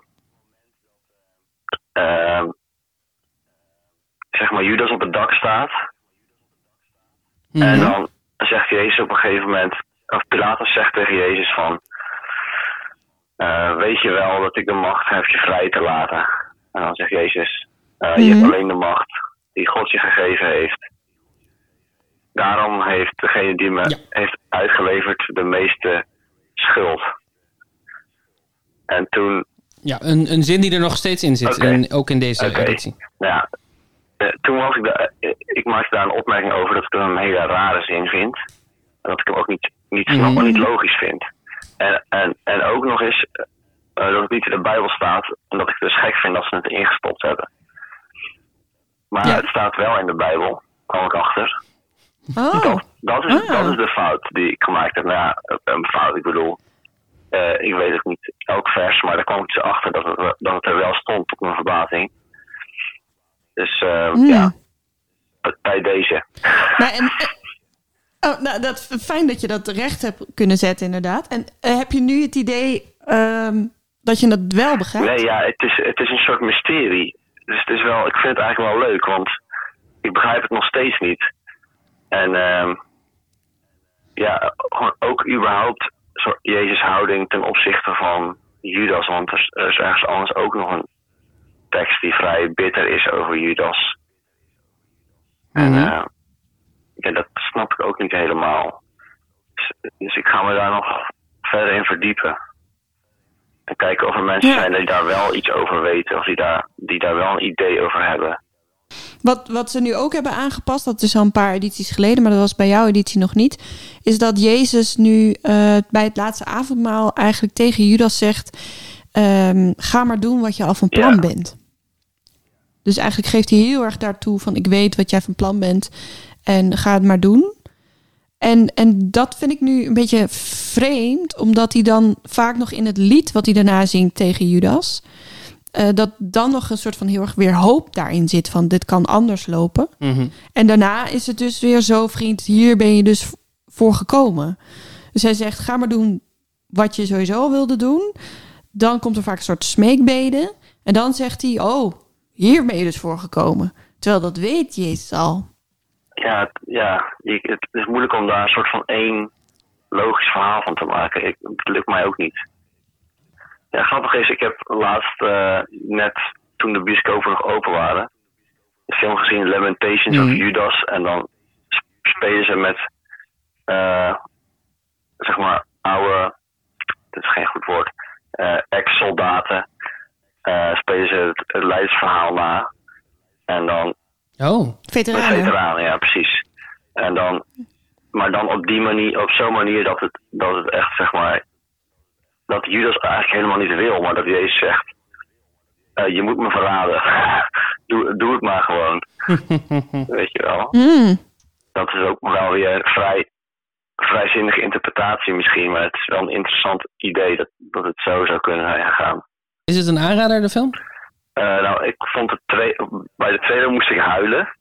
ehm, zeg maar Judas op het dak staat en dan zegt Jezus op een gegeven moment, of Pilatus zegt tegen Jezus van, eh, weet je wel dat ik de macht heb je vrij te laten? En dan zegt Jezus, eh, je hebt Mhm. alleen de macht die God je gegeven heeft. Daarom heeft degene die me heeft uitgeleverd de meeste schuld. En toen, Ja, een, een zin die er nog steeds in zit. En ook in deze Oké. editie. ja, eh, toen was ik, daar, eh, ik maakte daar een opmerking over dat ik hem een hele rare zin vind. En dat ik hem ook niet, niet snap en niet logisch vind. En, en, en ook nog eens eh, dat het niet in de Bijbel staat en dat ik het dus gek vind dat ze het ingestopt hebben. Maar het staat wel in de Bijbel, kwam ik achter. Oh. Dat, dat, is, dat is de fout die ik gemaakt heb. Nou ja, een fout, ik bedoel. eh, ik weet het niet elk vers, maar daar kwam ik dus achter dat het, dat het er wel stond tot mijn verbazing. Dus eh, Hmm. ja, bij deze. Maar en, eh, oh, nou, dat, fijn dat je dat recht hebt kunnen zetten, inderdaad. En heb je nu het idee ehm, dat je het wel begrijpt? Nee, ja, het is, het is een soort mysterie. Dus het is wel, ik vind het eigenlijk wel leuk, want ik begrijp het nog steeds niet. En ehm, ja, gewoon ook überhaupt soort Jezus' houding ten opzichte van Judas. Want er is, er ergens anders ook nog een tekst die vrij bitter is over Judas. En eh, ja, dat snap ik ook niet helemaal. Dus, dus ik ga me daar nog verder in verdiepen. En kijken of er mensen Ja. zijn die daar wel iets over weten. Of die daar, die daar wel een idee over hebben. Wat, wat ze nu ook hebben aangepast, dat is al een paar edities geleden, maar dat was bij jouw editie nog niet, is dat Jezus nu eh, bij het laatste avondmaal eigenlijk tegen Judas zegt: ehm, ga maar doen wat je al van plan bent. Dus eigenlijk geeft hij heel erg daartoe van: ik weet wat jij van plan bent en ga het maar doen. En, en dat vind ik nu een beetje vreemd, omdat hij dan vaak nog in het lied wat hij daarna zingt tegen Judas, eh, dat dan nog een soort van heel erg weer hoop daarin zit van dit kan anders lopen. Mhm. En daarna is het dus weer zo, vriend, hier ben je dus voor gekomen. Dus hij zegt, ga maar doen wat je sowieso wilde doen. Dan komt er vaak een soort smeekbede. En dan zegt hij, oh, hier ben je dus voor gekomen. Terwijl dat weet Jezus al. Ja, het, ja je- het is moeilijk om daar een soort van één logisch verhaal van te maken. Ik, het lukt mij ook niet. Ja, grappig is, ik heb laatst eh, net toen de bioscopen nog open waren, de film gezien Lamentations of Judas. En dan sp- spelen ze met eh, zeg maar, oude, dat is geen goed woord, eh, ex-soldaten, eh, spelen ze het, het leidsverhaal na. En dan Oh. Veteranen. Veteranen, ja, precies. En dan, maar dan op die manier, op zo'n manier dat het, dat het echt, zeg maar, dat Judas eigenlijk helemaal niet wil, maar dat Jezus zegt, eh, je moet me verraden. doe, doe het maar gewoon. Weet je wel. Hmm. Dat is ook wel weer een vrij, vrijzinnige interpretatie misschien, maar het is wel een interessant idee dat, dat het zo zou kunnen zijn gegaan. Is het een aanrader, de film? Eh, nou, ik vond het twee, bij de tweede moest ik huilen.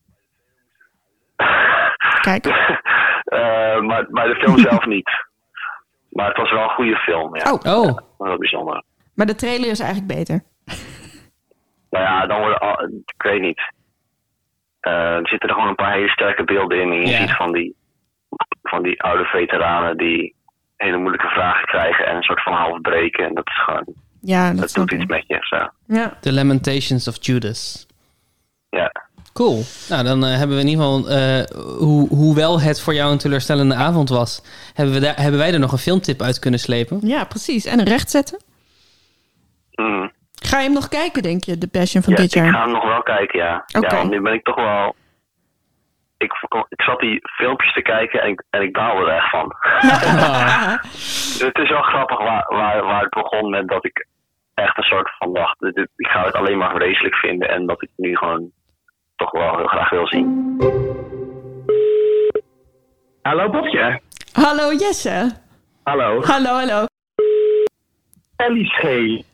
Kijk. Eh, maar bij de film zelf niet. Maar het was wel een goede film, ja. Oh. Oh. Dat was wel bijzonder. Maar de trailer is eigenlijk beter. Nou ja, dan worden al, ik weet niet. Eh, er zitten er gewoon een paar hele sterke beelden in. En je Ja. ziet van die, van die oude veteranen die hele moeilijke vragen krijgen en een soort van half breken. En dat is gewoon, Ja, dat, dat doet iets met je. Zo. Ja. The Lamentations of Judas. Ja. Cool. Nou, dan eh, hebben we in ieder geval, eh, hoe, hoewel het voor jou een teleurstellende avond was, hebben, we daar, hebben wij er nog een filmtip uit kunnen slepen. ja, precies. En een recht zetten. Mm. Ga je hem nog kijken, denk je, The Passion van ja, dit ik jaar? ga hem nog wel kijken, ja. Oké. Ja, want nu ben ik toch wel... Ik, ik zat die filmpjes te kijken en ik, en ik baalde er echt van. het is wel grappig waar, waar, waar het begon met dat ik echt een soort van dacht... dit- ik ga het alleen maar vreselijk vinden en dat ik nu gewoon toch wel heel graag wil zien. Hallo Bobje. Hallo Jesse. Hallo. Hallo, hallo. Alice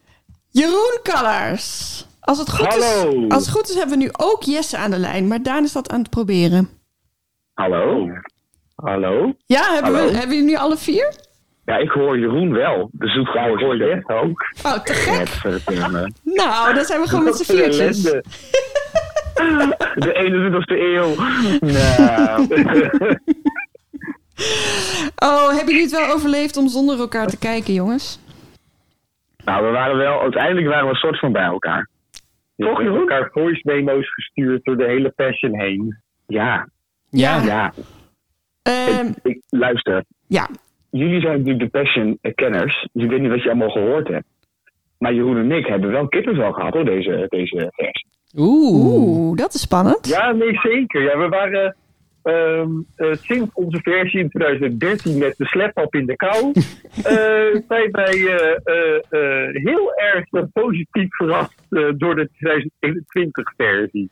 Jeroen Kallers. Als het, goed Hallo. Is, als het goed is, hebben we nu ook Jesse aan de lijn. Maar Daan is dat aan het proberen. Hallo? Hallo? Ja, hebben, Hallo? we, hebben jullie nu alle vier? Ja, ik hoor Jeroen wel. Dus het hoor hoor je ook. Oh, te gek. Godverdomme. Nou, dan zijn we gewoon met z'n viertjes. De 21ste eeuw. Nou. Oh, hebben jullie het wel overleefd om zonder elkaar te kijken, jongens? nou, we waren wel... Uiteindelijk waren we een soort van bij elkaar. Toch, Jeroen? elkaar voice memo's gestuurd door de hele passion heen. Ja. Ja. Ja. Ehm, Ik, ik- luister. Ja. Jullie zijn natuurlijk de passion-kenners. Dus ik weet niet wat je allemaal gehoord hebt. Maar Jeroen en ik hebben wel kippenvel gehad hoor, deze, deze versie. Oeh, dat is spannend. Ja, nee, zeker. Ja, we waren ehm, eh, sinds onze versie in 2013 met de sleppap in de kou, eh, zijn wij eh, eh, eh, heel erg positief verrast door de 2021 versie.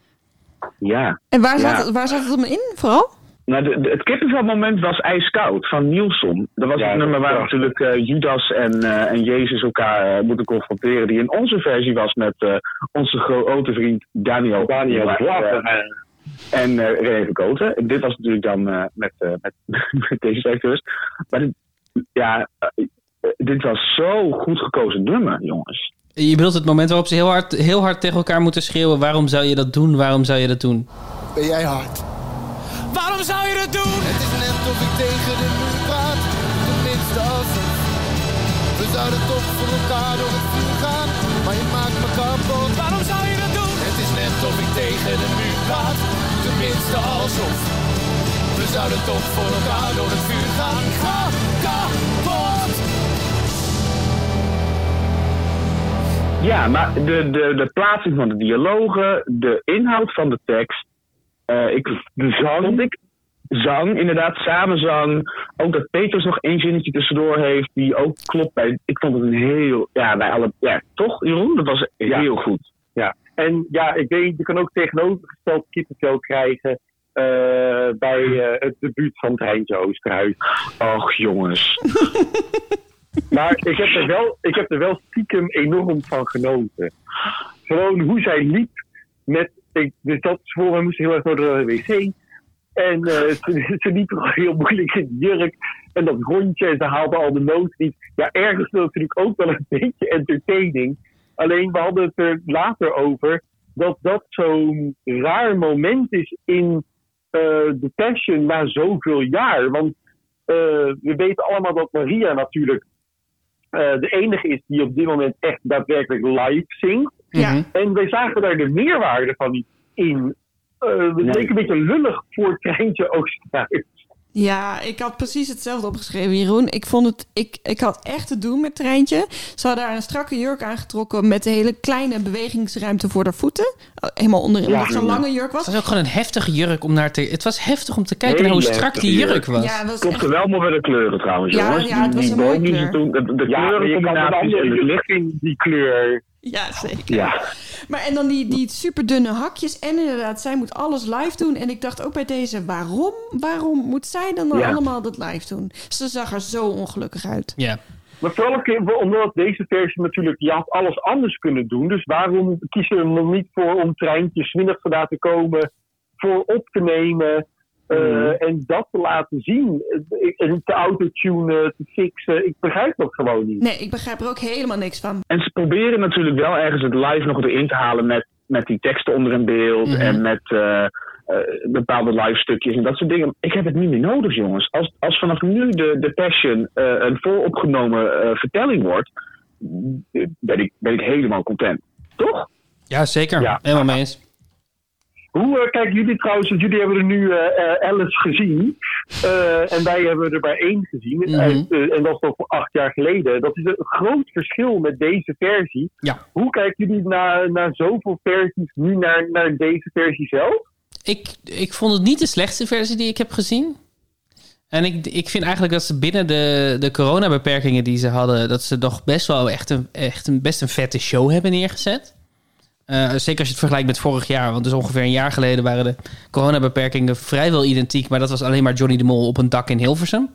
Ja. En waar, Ja. zat, waar zat het hem in, vooral? Nou, de, de- het kippenvelmoment was ijskoud van Nielsen. Dat was Ja, het nummer waar natuurlijk eh, Judas en, eh, en Jezus elkaar eh, moeten confronteren. Die in onze versie was met eh, onze grote vriend Daniel. Daniel Blatter. en eh René Verkoten. Dit was natuurlijk dan eh, met, eh, met, met deze acteurs. Maar dit, ja, dit was zo goed gekozen nummer, jongens. Je bedoelt het moment waarop ze heel hard, heel hard tegen elkaar moeten schreeuwen: waarom zou je dat doen? Waarom zou je dat doen? Ben jij hard? Waarom zou je dat doen? Het is net of ik tegen de muur praat. Tenminste als het. We zouden toch voor elkaar door het vuur gaan. Maar je maakt me kapot. Waarom zou je dat doen? Het is net of ik tegen de muur praat. Tenminste alsof. We zouden toch voor elkaar door het vuur gaan. Ga kapot. Ja, maar de, de, de plaatsing van de dialogen, de inhoud van de tekst. Eh, ik, de zang. Ik, zang, inderdaad, samenzang. Ook dat Peters nog één zinnetje tussendoor heeft, die ook klopt bij. Ik vond het een heel. Ja, bij alle. Ja, toch, Jeroen? Dat was heel goed. Ja, en ja, ik weet, je kan ook tegenovergesteld kippenvel krijgen eh, bij eh, het debuut van Treintje Oosterhuis. Och, jongens. maar ik heb, er wel, ik heb er wel stiekem enorm van genoten. Gewoon hoe zij liep met... Ik, dus dat voor moest heel erg door de wc. En eh, ze, ze liep gewoon heel moeilijk in de jurk. En dat rondje, en ze haalde al de noot niet. Ja, ergens wil natuurlijk ook wel een beetje entertaining. Alleen we hadden het er later over dat dat zo'n raar moment is in eh The Passion na zoveel jaar. Want eh, we weten allemaal dat Maria natuurlijk eh, de enige is die op dit moment echt daadwerkelijk live zingt. Ja. En wij zagen daar de meerwaarde van niet in. Eh het Nee. leek een beetje lullig voor het treintje Oosterhuis. Ja, ik had precies hetzelfde opgeschreven, Jeroen. Ik vond het, ik, ik had echt te doen met Treintje. Ze had daar een strakke jurk aangetrokken met een hele kleine bewegingsruimte voor haar voeten. Oh, Helemaal onderin, omdat het zo'n lange jurk was. Het was ook gewoon een heftige jurk om naar te... Het was heftig om te kijken naar hoe strak die jurk was. Ja, het was Klopte wel maar bij de kleuren trouwens, Ja, jongens. ja, het Die- was die een mooie die kleur. toen- De, de Ja, kleurencombinaties en in die kleur. Ja, zeker. Ja. Maar en dan die, die super dunne hakjes. En inderdaad, zij moet alles live doen. En ik dacht ook bij deze, waarom? Waarom moet zij dan, dan Ja. allemaal dat live doen? Ze zag er zo ongelukkig uit. Ja. Maar vooral ook omdat deze versie natuurlijk, je had alles anders kunnen doen. Dus waarom kiezen we er nog niet voor om treintjes middag te laten komen, voor op te nemen eh, Mhm. en dat te laten zien? Eh, En te autotunen, te fixen. Ik begrijp dat gewoon niet. Nee, ik begrijp er ook helemaal niks van. En ze proberen natuurlijk wel ergens het live nog erin te halen met, met die teksten onder in beeld Mhm. en met eh, bepaalde live stukjes en dat soort dingen. Ik heb het niet meer nodig, jongens. Als, als vanaf nu de, de Passion eh, een vooropgenomen eh, vertelling wordt, ben ik, ben ik helemaal content. Toch? Ja, zeker. Ja. Helemaal mee eens. Hoe eh, kijken jullie trouwens, want jullie hebben er nu eh eh, elf gezien. En wij hebben er maar één gezien. Mhm. En, en dat is nog acht jaar geleden. Dat is een groot verschil met deze versie. Ja. Hoe kijken jullie naar, naar zoveel versies nu naar, naar deze versie zelf? Ik, ik vond het niet de slechtste versie die ik heb gezien. En ik, ik vind eigenlijk dat ze binnen de, de coronabeperkingen die ze hadden... dat ze toch best wel echt een, echt een, best een vette show hebben neergezet. Eh, zeker als je het vergelijkt met vorig jaar. Want dus ongeveer een jaar geleden waren de coronabeperkingen vrijwel identiek. Maar dat was alleen maar Johnny de Mol op een dak in Hilversum.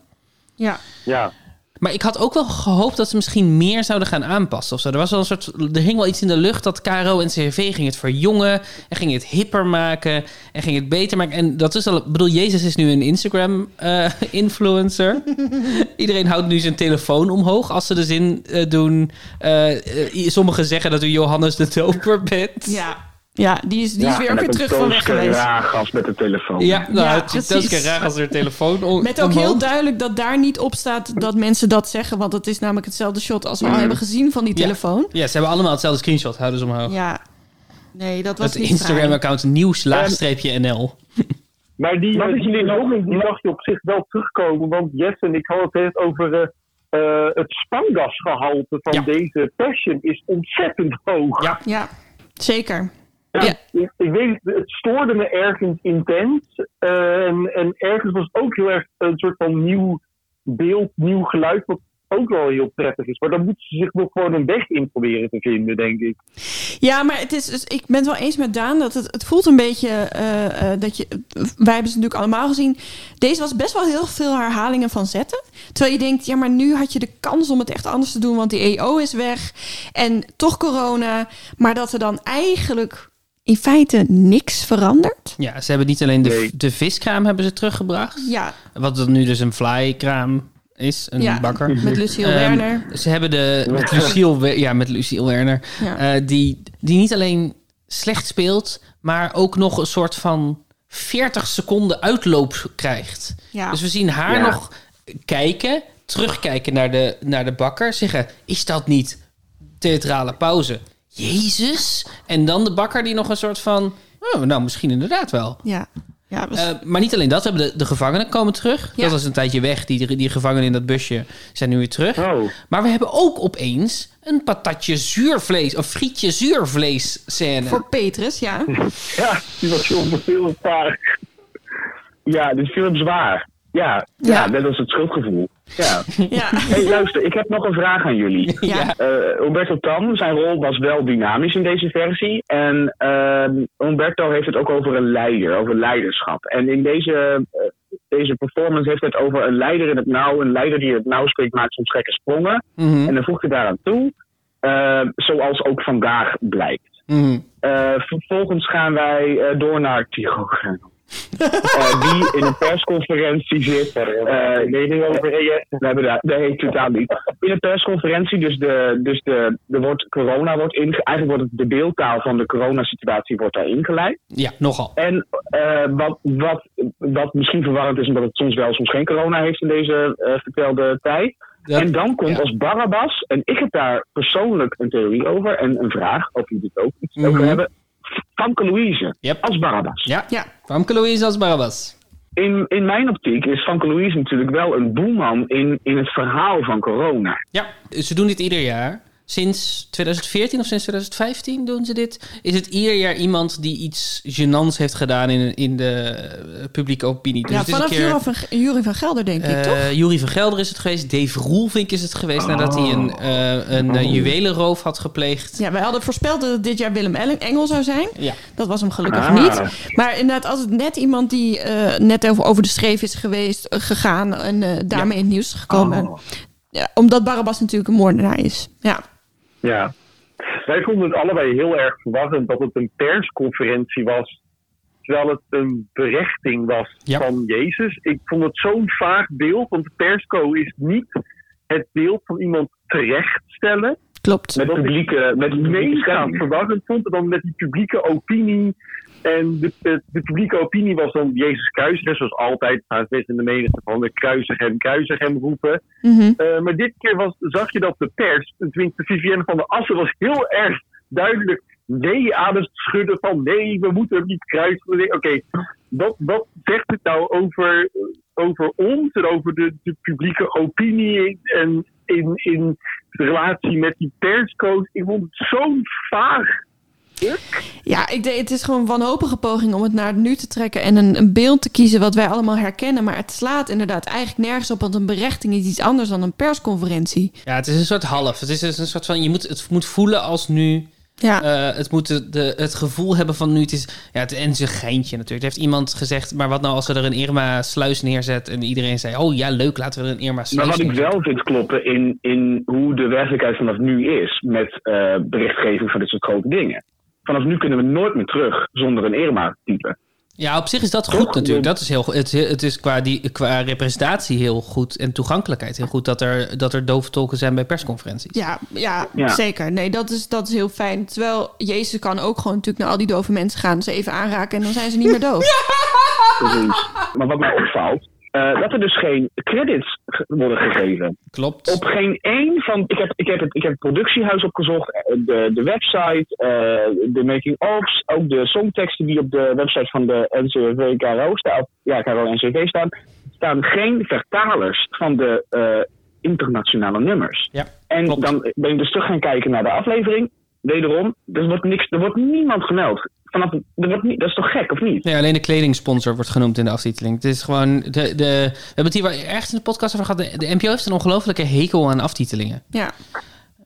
Ja. Ja. Maar ik had ook wel gehoopt dat ze misschien meer zouden gaan aanpassen. Of zo. Er, was wel een soort, er hing wel iets in de lucht dat KRO en CRV ging het verjongen. En ging het hipper maken. En ging het beter maken. En dat is al... Ik bedoel, Jezus is nu een Instagram-influencer. Iedereen houdt nu zijn telefoon omhoog als ze de zin eh, doen. eh, eh, sommigen zeggen dat u Johannes de Doper bent. Ja, ja die is, die is weer ook weer terug van weg geweest. Ragas met de telefoon. Ja, nou, Ja, het raar als er telefoon om, Met ook heel duidelijk dat daar niet op staat dat mensen dat zeggen. Want het is namelijk hetzelfde shot als we al Mhm. hebben gezien van die Ja. telefoon. Ja, ze hebben allemaal hetzelfde screenshot. Houden ze omhoog. Ja. Nee, dat was Het. Instagram-account nieuws laagstreepje NL. Maar die, Maar die verhoging, die mag je op zich wel terugkomen. Want Jess en ik hadden het over eh, eh, het spangasgehalte van deze Passion is ontzettend hoog. Ja, ja zeker. Ja, Ik, ik weet, het, het stoorde me ergens intens. Eh, en, en ergens was het ook heel erg een soort van nieuw beeld, nieuw geluid, wat ook wel heel prettig is. Maar dan moeten ze zich nog gewoon een weg in proberen te vinden, denk ik. Ja, maar het is, dus, ik ben het wel eens met Daan dat het, het voelt een beetje eh, eh, dat je. Wij hebben ze natuurlijk allemaal gezien. Deze was best wel heel veel herhalingen van zetten. Terwijl je denkt, ja, maar nu had je de kans om het echt anders te doen, want die EO is weg en toch corona. Maar dat er dan eigenlijk in feite niks verandert. Ja, ze hebben niet alleen de, de viskraam hebben ze teruggebracht. Ja, Wat dan nu dus een flykraam is, een Ja, bakker. met Luciel Ehm, Werner. Ze hebben de met Luciel, ja, met Luciel Werner, Ja. eh, die, die niet alleen slecht speelt, maar ook nog een soort van 40 seconden uitloop krijgt. Ja. Dus we zien haar Ja. nog kijken, terugkijken naar de, naar de bakker, zeggen: is dat niet theatrale pauze? Jezus! En dan de bakker die nog een soort van. Oh, nou, misschien inderdaad wel. ja. ja was- Eh, maar niet alleen dat, we hebben de, de gevangenen komen terug. Ja. Dat was een tijdje weg. Die, die gevangenen in dat busje zijn nu weer terug. Oh. Maar we hebben ook opeens een patatje zuurvlees, of frietje zuurvlees scène. voor Petrus, ja. Ja, die was heel, heel vaag. Ja, dit viel hem zwaar. Ja, ja. Ja. net als het schuldgevoel. Ja. Ja. Hey, luister, ik heb nog een vraag aan jullie. Ja. Eh, Umberto Tan, zijn rol was wel dynamisch in deze versie. En ehm, Umberto heeft het ook over een leider, over leiderschap. En in deze, eh, deze performance heeft het over een leider in het nauw. Een leider die het nauw spreekt, maakt soms gekke sprongen. Mhm. En dan voegt hij daaraan toe, eh, zoals ook vandaag blijkt. Mhm. Eh, vervolgens gaan wij door naar Tigo Eh, die in een persconferentie zit. eh nee, nee, over hebben daar, nee, totaal niet. In een persconferentie, dus, de, dus de, er wordt corona wordt inge, eigenlijk wordt het de beeldtaal van de coronasituatie wordt daar ingeleid. Ja, nogal. En eh, wat, wat, wat misschien verwarrend is, omdat het soms wel, soms geen corona heeft in deze eh, vertelde tijd. en dan komt als Barabbas, en ik heb daar persoonlijk een theorie over en een vraag, of jullie het ook iets over Mhm. hebben. Famke Louise als Barabbas. Ja, ja. Famke Louise als Barabbas. in, in mijn optiek is Frank Louise natuurlijk wel een boeman in, in het verhaal van corona. Ja, ze doen dit ieder jaar. Sinds 2014 of sinds 2015 doen ze dit. Is het ieder jaar iemand die iets gênants heeft gedaan in, in de eh, publieke opinie. Dus ja, vanaf keer, Jury van, Jury van Gelder, denk ik, eh, toch? Jury van Gelder is het geweest. Dave Roelvink is het geweest nadat hij een, eh, een juwelenroof had gepleegd. Ja, wij hadden voorspeld dat het dit jaar Willem Ellen- Engel zou zijn. Ja. Dat was hem gelukkig Ah. niet. Maar inderdaad, als het net iemand die net over, over de streef is geweest, gegaan en daarmee in het nieuws is gekomen. Ja, omdat Barabbas natuurlijk een moordenaar is. Ja. Ja. Wij vonden het allebei heel erg verwarrend dat het een persconferentie was. Terwijl het een berechting was van Jezus. Ik vond het zo'n vaag beeld. Want de persco is niet het beeld van iemand terechtstellen. Klopt. Met publieke, met mega verwarrend vond. Dan met die publieke opinie. En de, de, de publieke opinie was dan Jezus kruisigen. Zoals altijd. Gaat best in de menigte van de kruisig hem, kruisig hem roepen. Mhm. Eh, maar dit keer was, zag je dat de pers, tenminste Vivienne van der Assen, was heel erg duidelijk nee aan het schudden van nee, we moeten hem niet kruisen. Oké, wat, wat zegt het nou over, over ons en over de, de publieke opinie en in, in relatie met die perscoach? Ik vond het zo'n vaag Ja, ik denk, het is gewoon een wanhopige poging om het naar het nu te trekken en een, een beeld te kiezen wat wij allemaal herkennen. Maar het slaat inderdaad eigenlijk nergens op, want een berechting is iets anders dan een persconferentie. Ja, het is een soort half. Het is dus een soort van, je moet, het moet voelen als nu. Ja. Eh, het moet de, de- het gevoel hebben van nu. Het is, ja, het, en het een geintje natuurlijk. Er heeft iemand gezegd, maar wat nou als we er een Irma-sluis neerzet en iedereen zei, oh ja, leuk, laten we er een Maar Irma-sluis wat ik wel vind kloppen in, in hoe de werkelijkheid vanaf nu is met eh, berichtgeving van dit soort grote dingen. Vanaf nu kunnen we nooit meer terug zonder een Irma-type. Ja, op zich is dat goed natuurlijk. Dat is heel, goed. het, het is qua, die, qua representatie heel goed en toegankelijkheid heel goed dat er, dat er dove tolken zijn bij persconferenties. Ja, ja, Ja. zeker. Nee, dat is, dat is heel fijn. Terwijl Jezus kan ook gewoon natuurlijk naar al die dove mensen gaan, ze even aanraken en dan zijn ze niet meer doof. Maar wat mij opvalt, eh, dat er dus geen credits worden gegeven. Klopt. Op geen één van. Ik heb, ik heb, het, ik heb het productiehuis opgezocht, eh, de, de website, eh, de making-ofs, ook de songteksten die op de website van de NCV KRO staan. Ja, KRO NCV staan. staan geen vertalers van de internationale nummers. Ja, en dan ben je dus terug gaan kijken naar de aflevering. Wederom, er wordt, niks, er wordt niemand gemeld. Vanaf, er wordt niet, dat is toch gek, of niet? Nee, alleen de kledingsponsor wordt genoemd in de aftiteling. Het is gewoon. De, de, we hebben het hier wel ergens in de podcast over gehad. De, de NPO heeft een ongelofelijke hekel aan aftitelingen. Ja.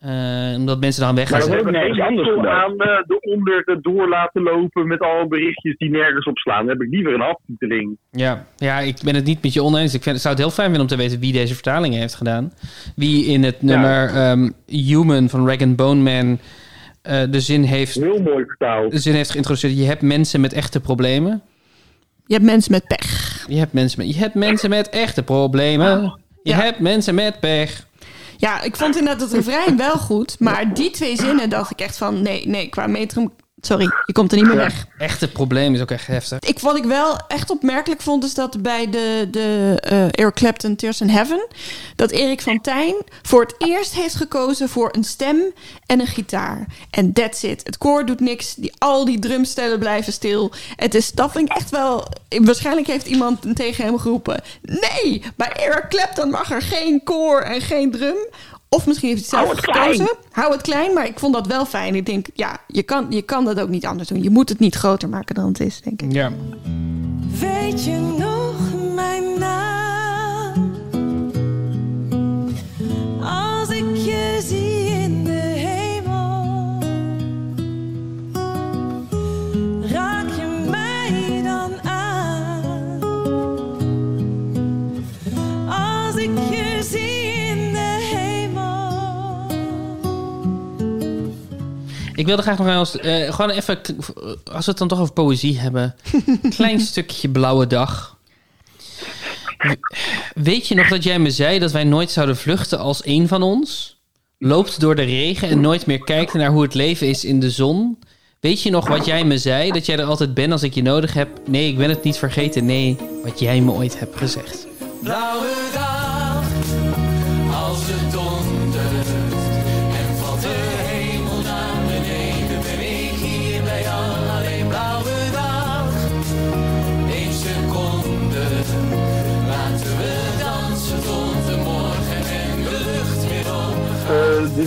Eh, omdat mensen dan weg gaan Maar dat zitten. heb ik niks anders aan eh, de onder de door laten lopen met alle berichtjes die nergens op slaan. Dan heb ik liever een aftiteling. Ja, ja, ik ben het niet met je oneens. Ik vind, zou het heel fijn vinden om te weten wie deze vertalingen heeft gedaan. Wie in het nummer ehm, Human van Rag and Bone Man eh, de zin heeft... Heel mooi vertaald. De zin heeft geïntroduceerd. Je hebt mensen met echte problemen. Je hebt mensen met pech. Je hebt mensen met, je hebt mensen met echte problemen. Je hebt mensen met pech. Ja, ik vond inderdaad het refrein wel goed, maar die twee zinnen dacht ik echt van nee, nee, qua metrum... Sorry, je komt er niet meer weg. Echte probleem is ook echt heftig. Ik, wat ik wel echt opmerkelijk vond, is dat bij de, de eh, Eric Clapton Tears in Heaven... dat Erik van Tijn voor het eerst heeft gekozen voor een stem en een gitaar. En that's it. Het koor doet niks. Die, al die drumstellen blijven stil. Het is, dat vind ik echt wel... Waarschijnlijk heeft iemand tegen hem geroepen... Nee, bij Eric Clapton mag er geen koor en geen drum... Of misschien heeft hij het zelf Hou het klein. gekozen. Hou het klein, maar ik vond dat wel fijn. Ik denk, ja, je kan, je kan dat ook niet anders doen. Je moet het niet groter maken dan het is, denk ik. Ja. Weet je Ik wilde graag nog wel eens, eh, gewoon even, als we het dan toch over poëzie hebben. Klein stukje blauwe dag. Weet je nog dat jij me zei dat wij nooit zouden vluchten als één van ons? Loopt door de regen en nooit meer kijkt naar hoe het leven is in de zon? Weet je nog wat jij me zei? Dat jij er altijd bent als ik je nodig heb? Nee, ik ben het niet vergeten. Nee, wat jij me ooit hebt gezegd. Blauwe dag,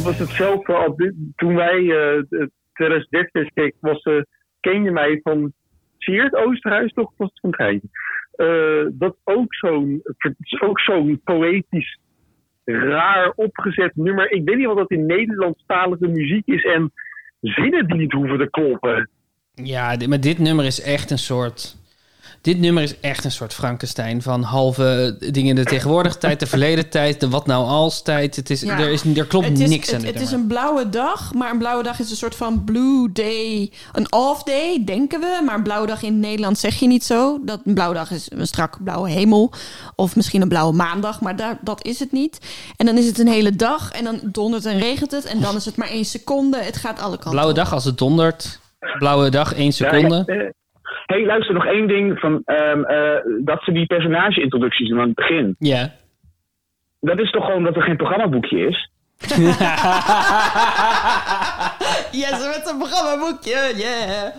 was hetzelfde als dit- toen wij eh 2013 keek, was, eh, ken je mij van Siert Oosterhuis, toch? Was het van. Eh, dat ook zo'n zo'n poëtisch raar opgezet nummer. Ik weet niet wat dat in Nederlandstalige muziek is en zinnen die niet hoeven te kloppen. Ja, dit- maar dit nummer is echt een soort... Dit nummer is echt een soort Frankenstein van halve dingen in de tegenwoordige tijd, de verleden tijd, de wat nou als tijd. Het is, Ja. er, is, er klopt het is, niks aan het, dit het is een blauwe dag, maar een blauwe dag is een soort van blue day. Een off day, denken we. Maar een blauwe dag in het Nederlands zeg je niet zo. Dat een blauwe dag is een strak blauwe hemel. Of misschien een blauwe maandag, maar daar, dat is het niet. En dan is het een hele dag en dan dondert en regent het. En dan is het maar één seconde. Het gaat alle kanten Blauwe dag als het dondert. Blauwe dag, één seconde. Ja, eh, hey, luister, nog één ding. Van, ehm, eh, dat ze die personage-introducties doen aan het begin. Ja. Dat is toch gewoon dat er geen programmaboekje is? Yes, met een programmaboekje, yeah.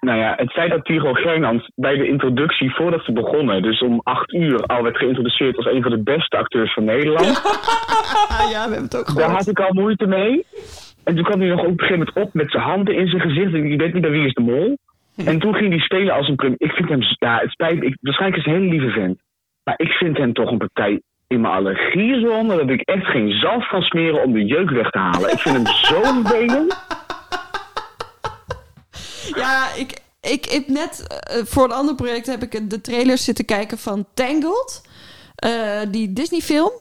Nou ja, het feit dat Tigo Gernand bij de introductie, voordat ze begonnen, dus om acht uur al werd geïntroduceerd als een van de beste acteurs van Nederland. ja, we hebben het ook Daar gehoord. had ik al moeite mee. En toen kwam hij nog op een gegeven moment op met zijn handen in zijn gezicht. En ik weet niet bij wie is de mol. En toen ging hij spelen als een prim. Ik vind hem, ja, het spijt. Ik, waarschijnlijk is hij een hele lieve vent. Maar ik vind hem toch een partij in mijn allergiezone. Dat ik echt geen zalf kan smeren om de jeuk weg te halen. Ik vind hem zo vervelend. Ja, ik, ik heb net eh, voor een ander project heb ik de trailers zitten kijken van Tangled. eh, die Disney-film.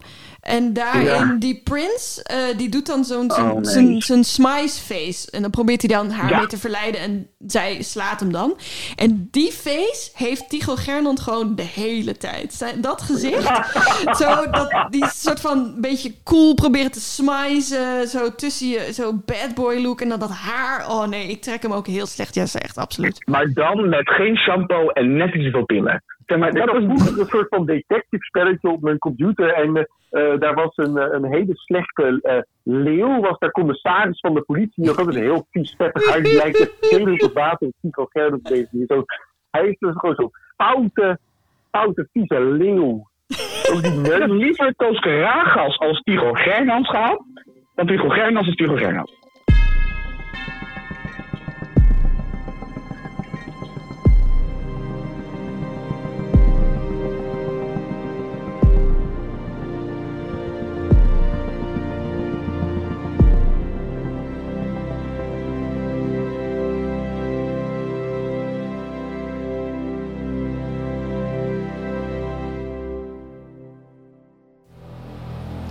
En daarin, Ja. die Prince, eh, die doet dan zo'n Oh, nee. zijn- smice face. En dan probeert hij dan haar Ja. mee te verleiden. En zij slaat hem dan. En die face heeft Tycho Gernand gewoon de hele tijd. Dat gezicht. zo, dat, die soort van beetje cool proberen te smizen. Zo tussen je, zo bad boy look. En dan dat haar. Oh nee, ik trek hem ook heel slecht. Ja, ze echt absoluut. Maar dan met geen shampoo en net iets veel pillen. Zeg maar, dat vroeger een soort van detective spelletje op mijn computer. En eh, eh, daar was een, eh, een hele slechte leeuw, was daar commissaris van de politie. Die had ook een heel vies vettig huis. Die lijkt helemaal op water. Tycho Gerdes deze. die Zo, hij is dus gewoon zo'n foute, foute, vieze leeuw. Ook die Ik heb liever Koos Karagas als Tigo Gernans gehad. Dan Tigo Gernans als Tigo Gernans.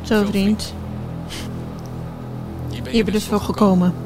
Zo vriend. Hier ben je dus voor gekomen.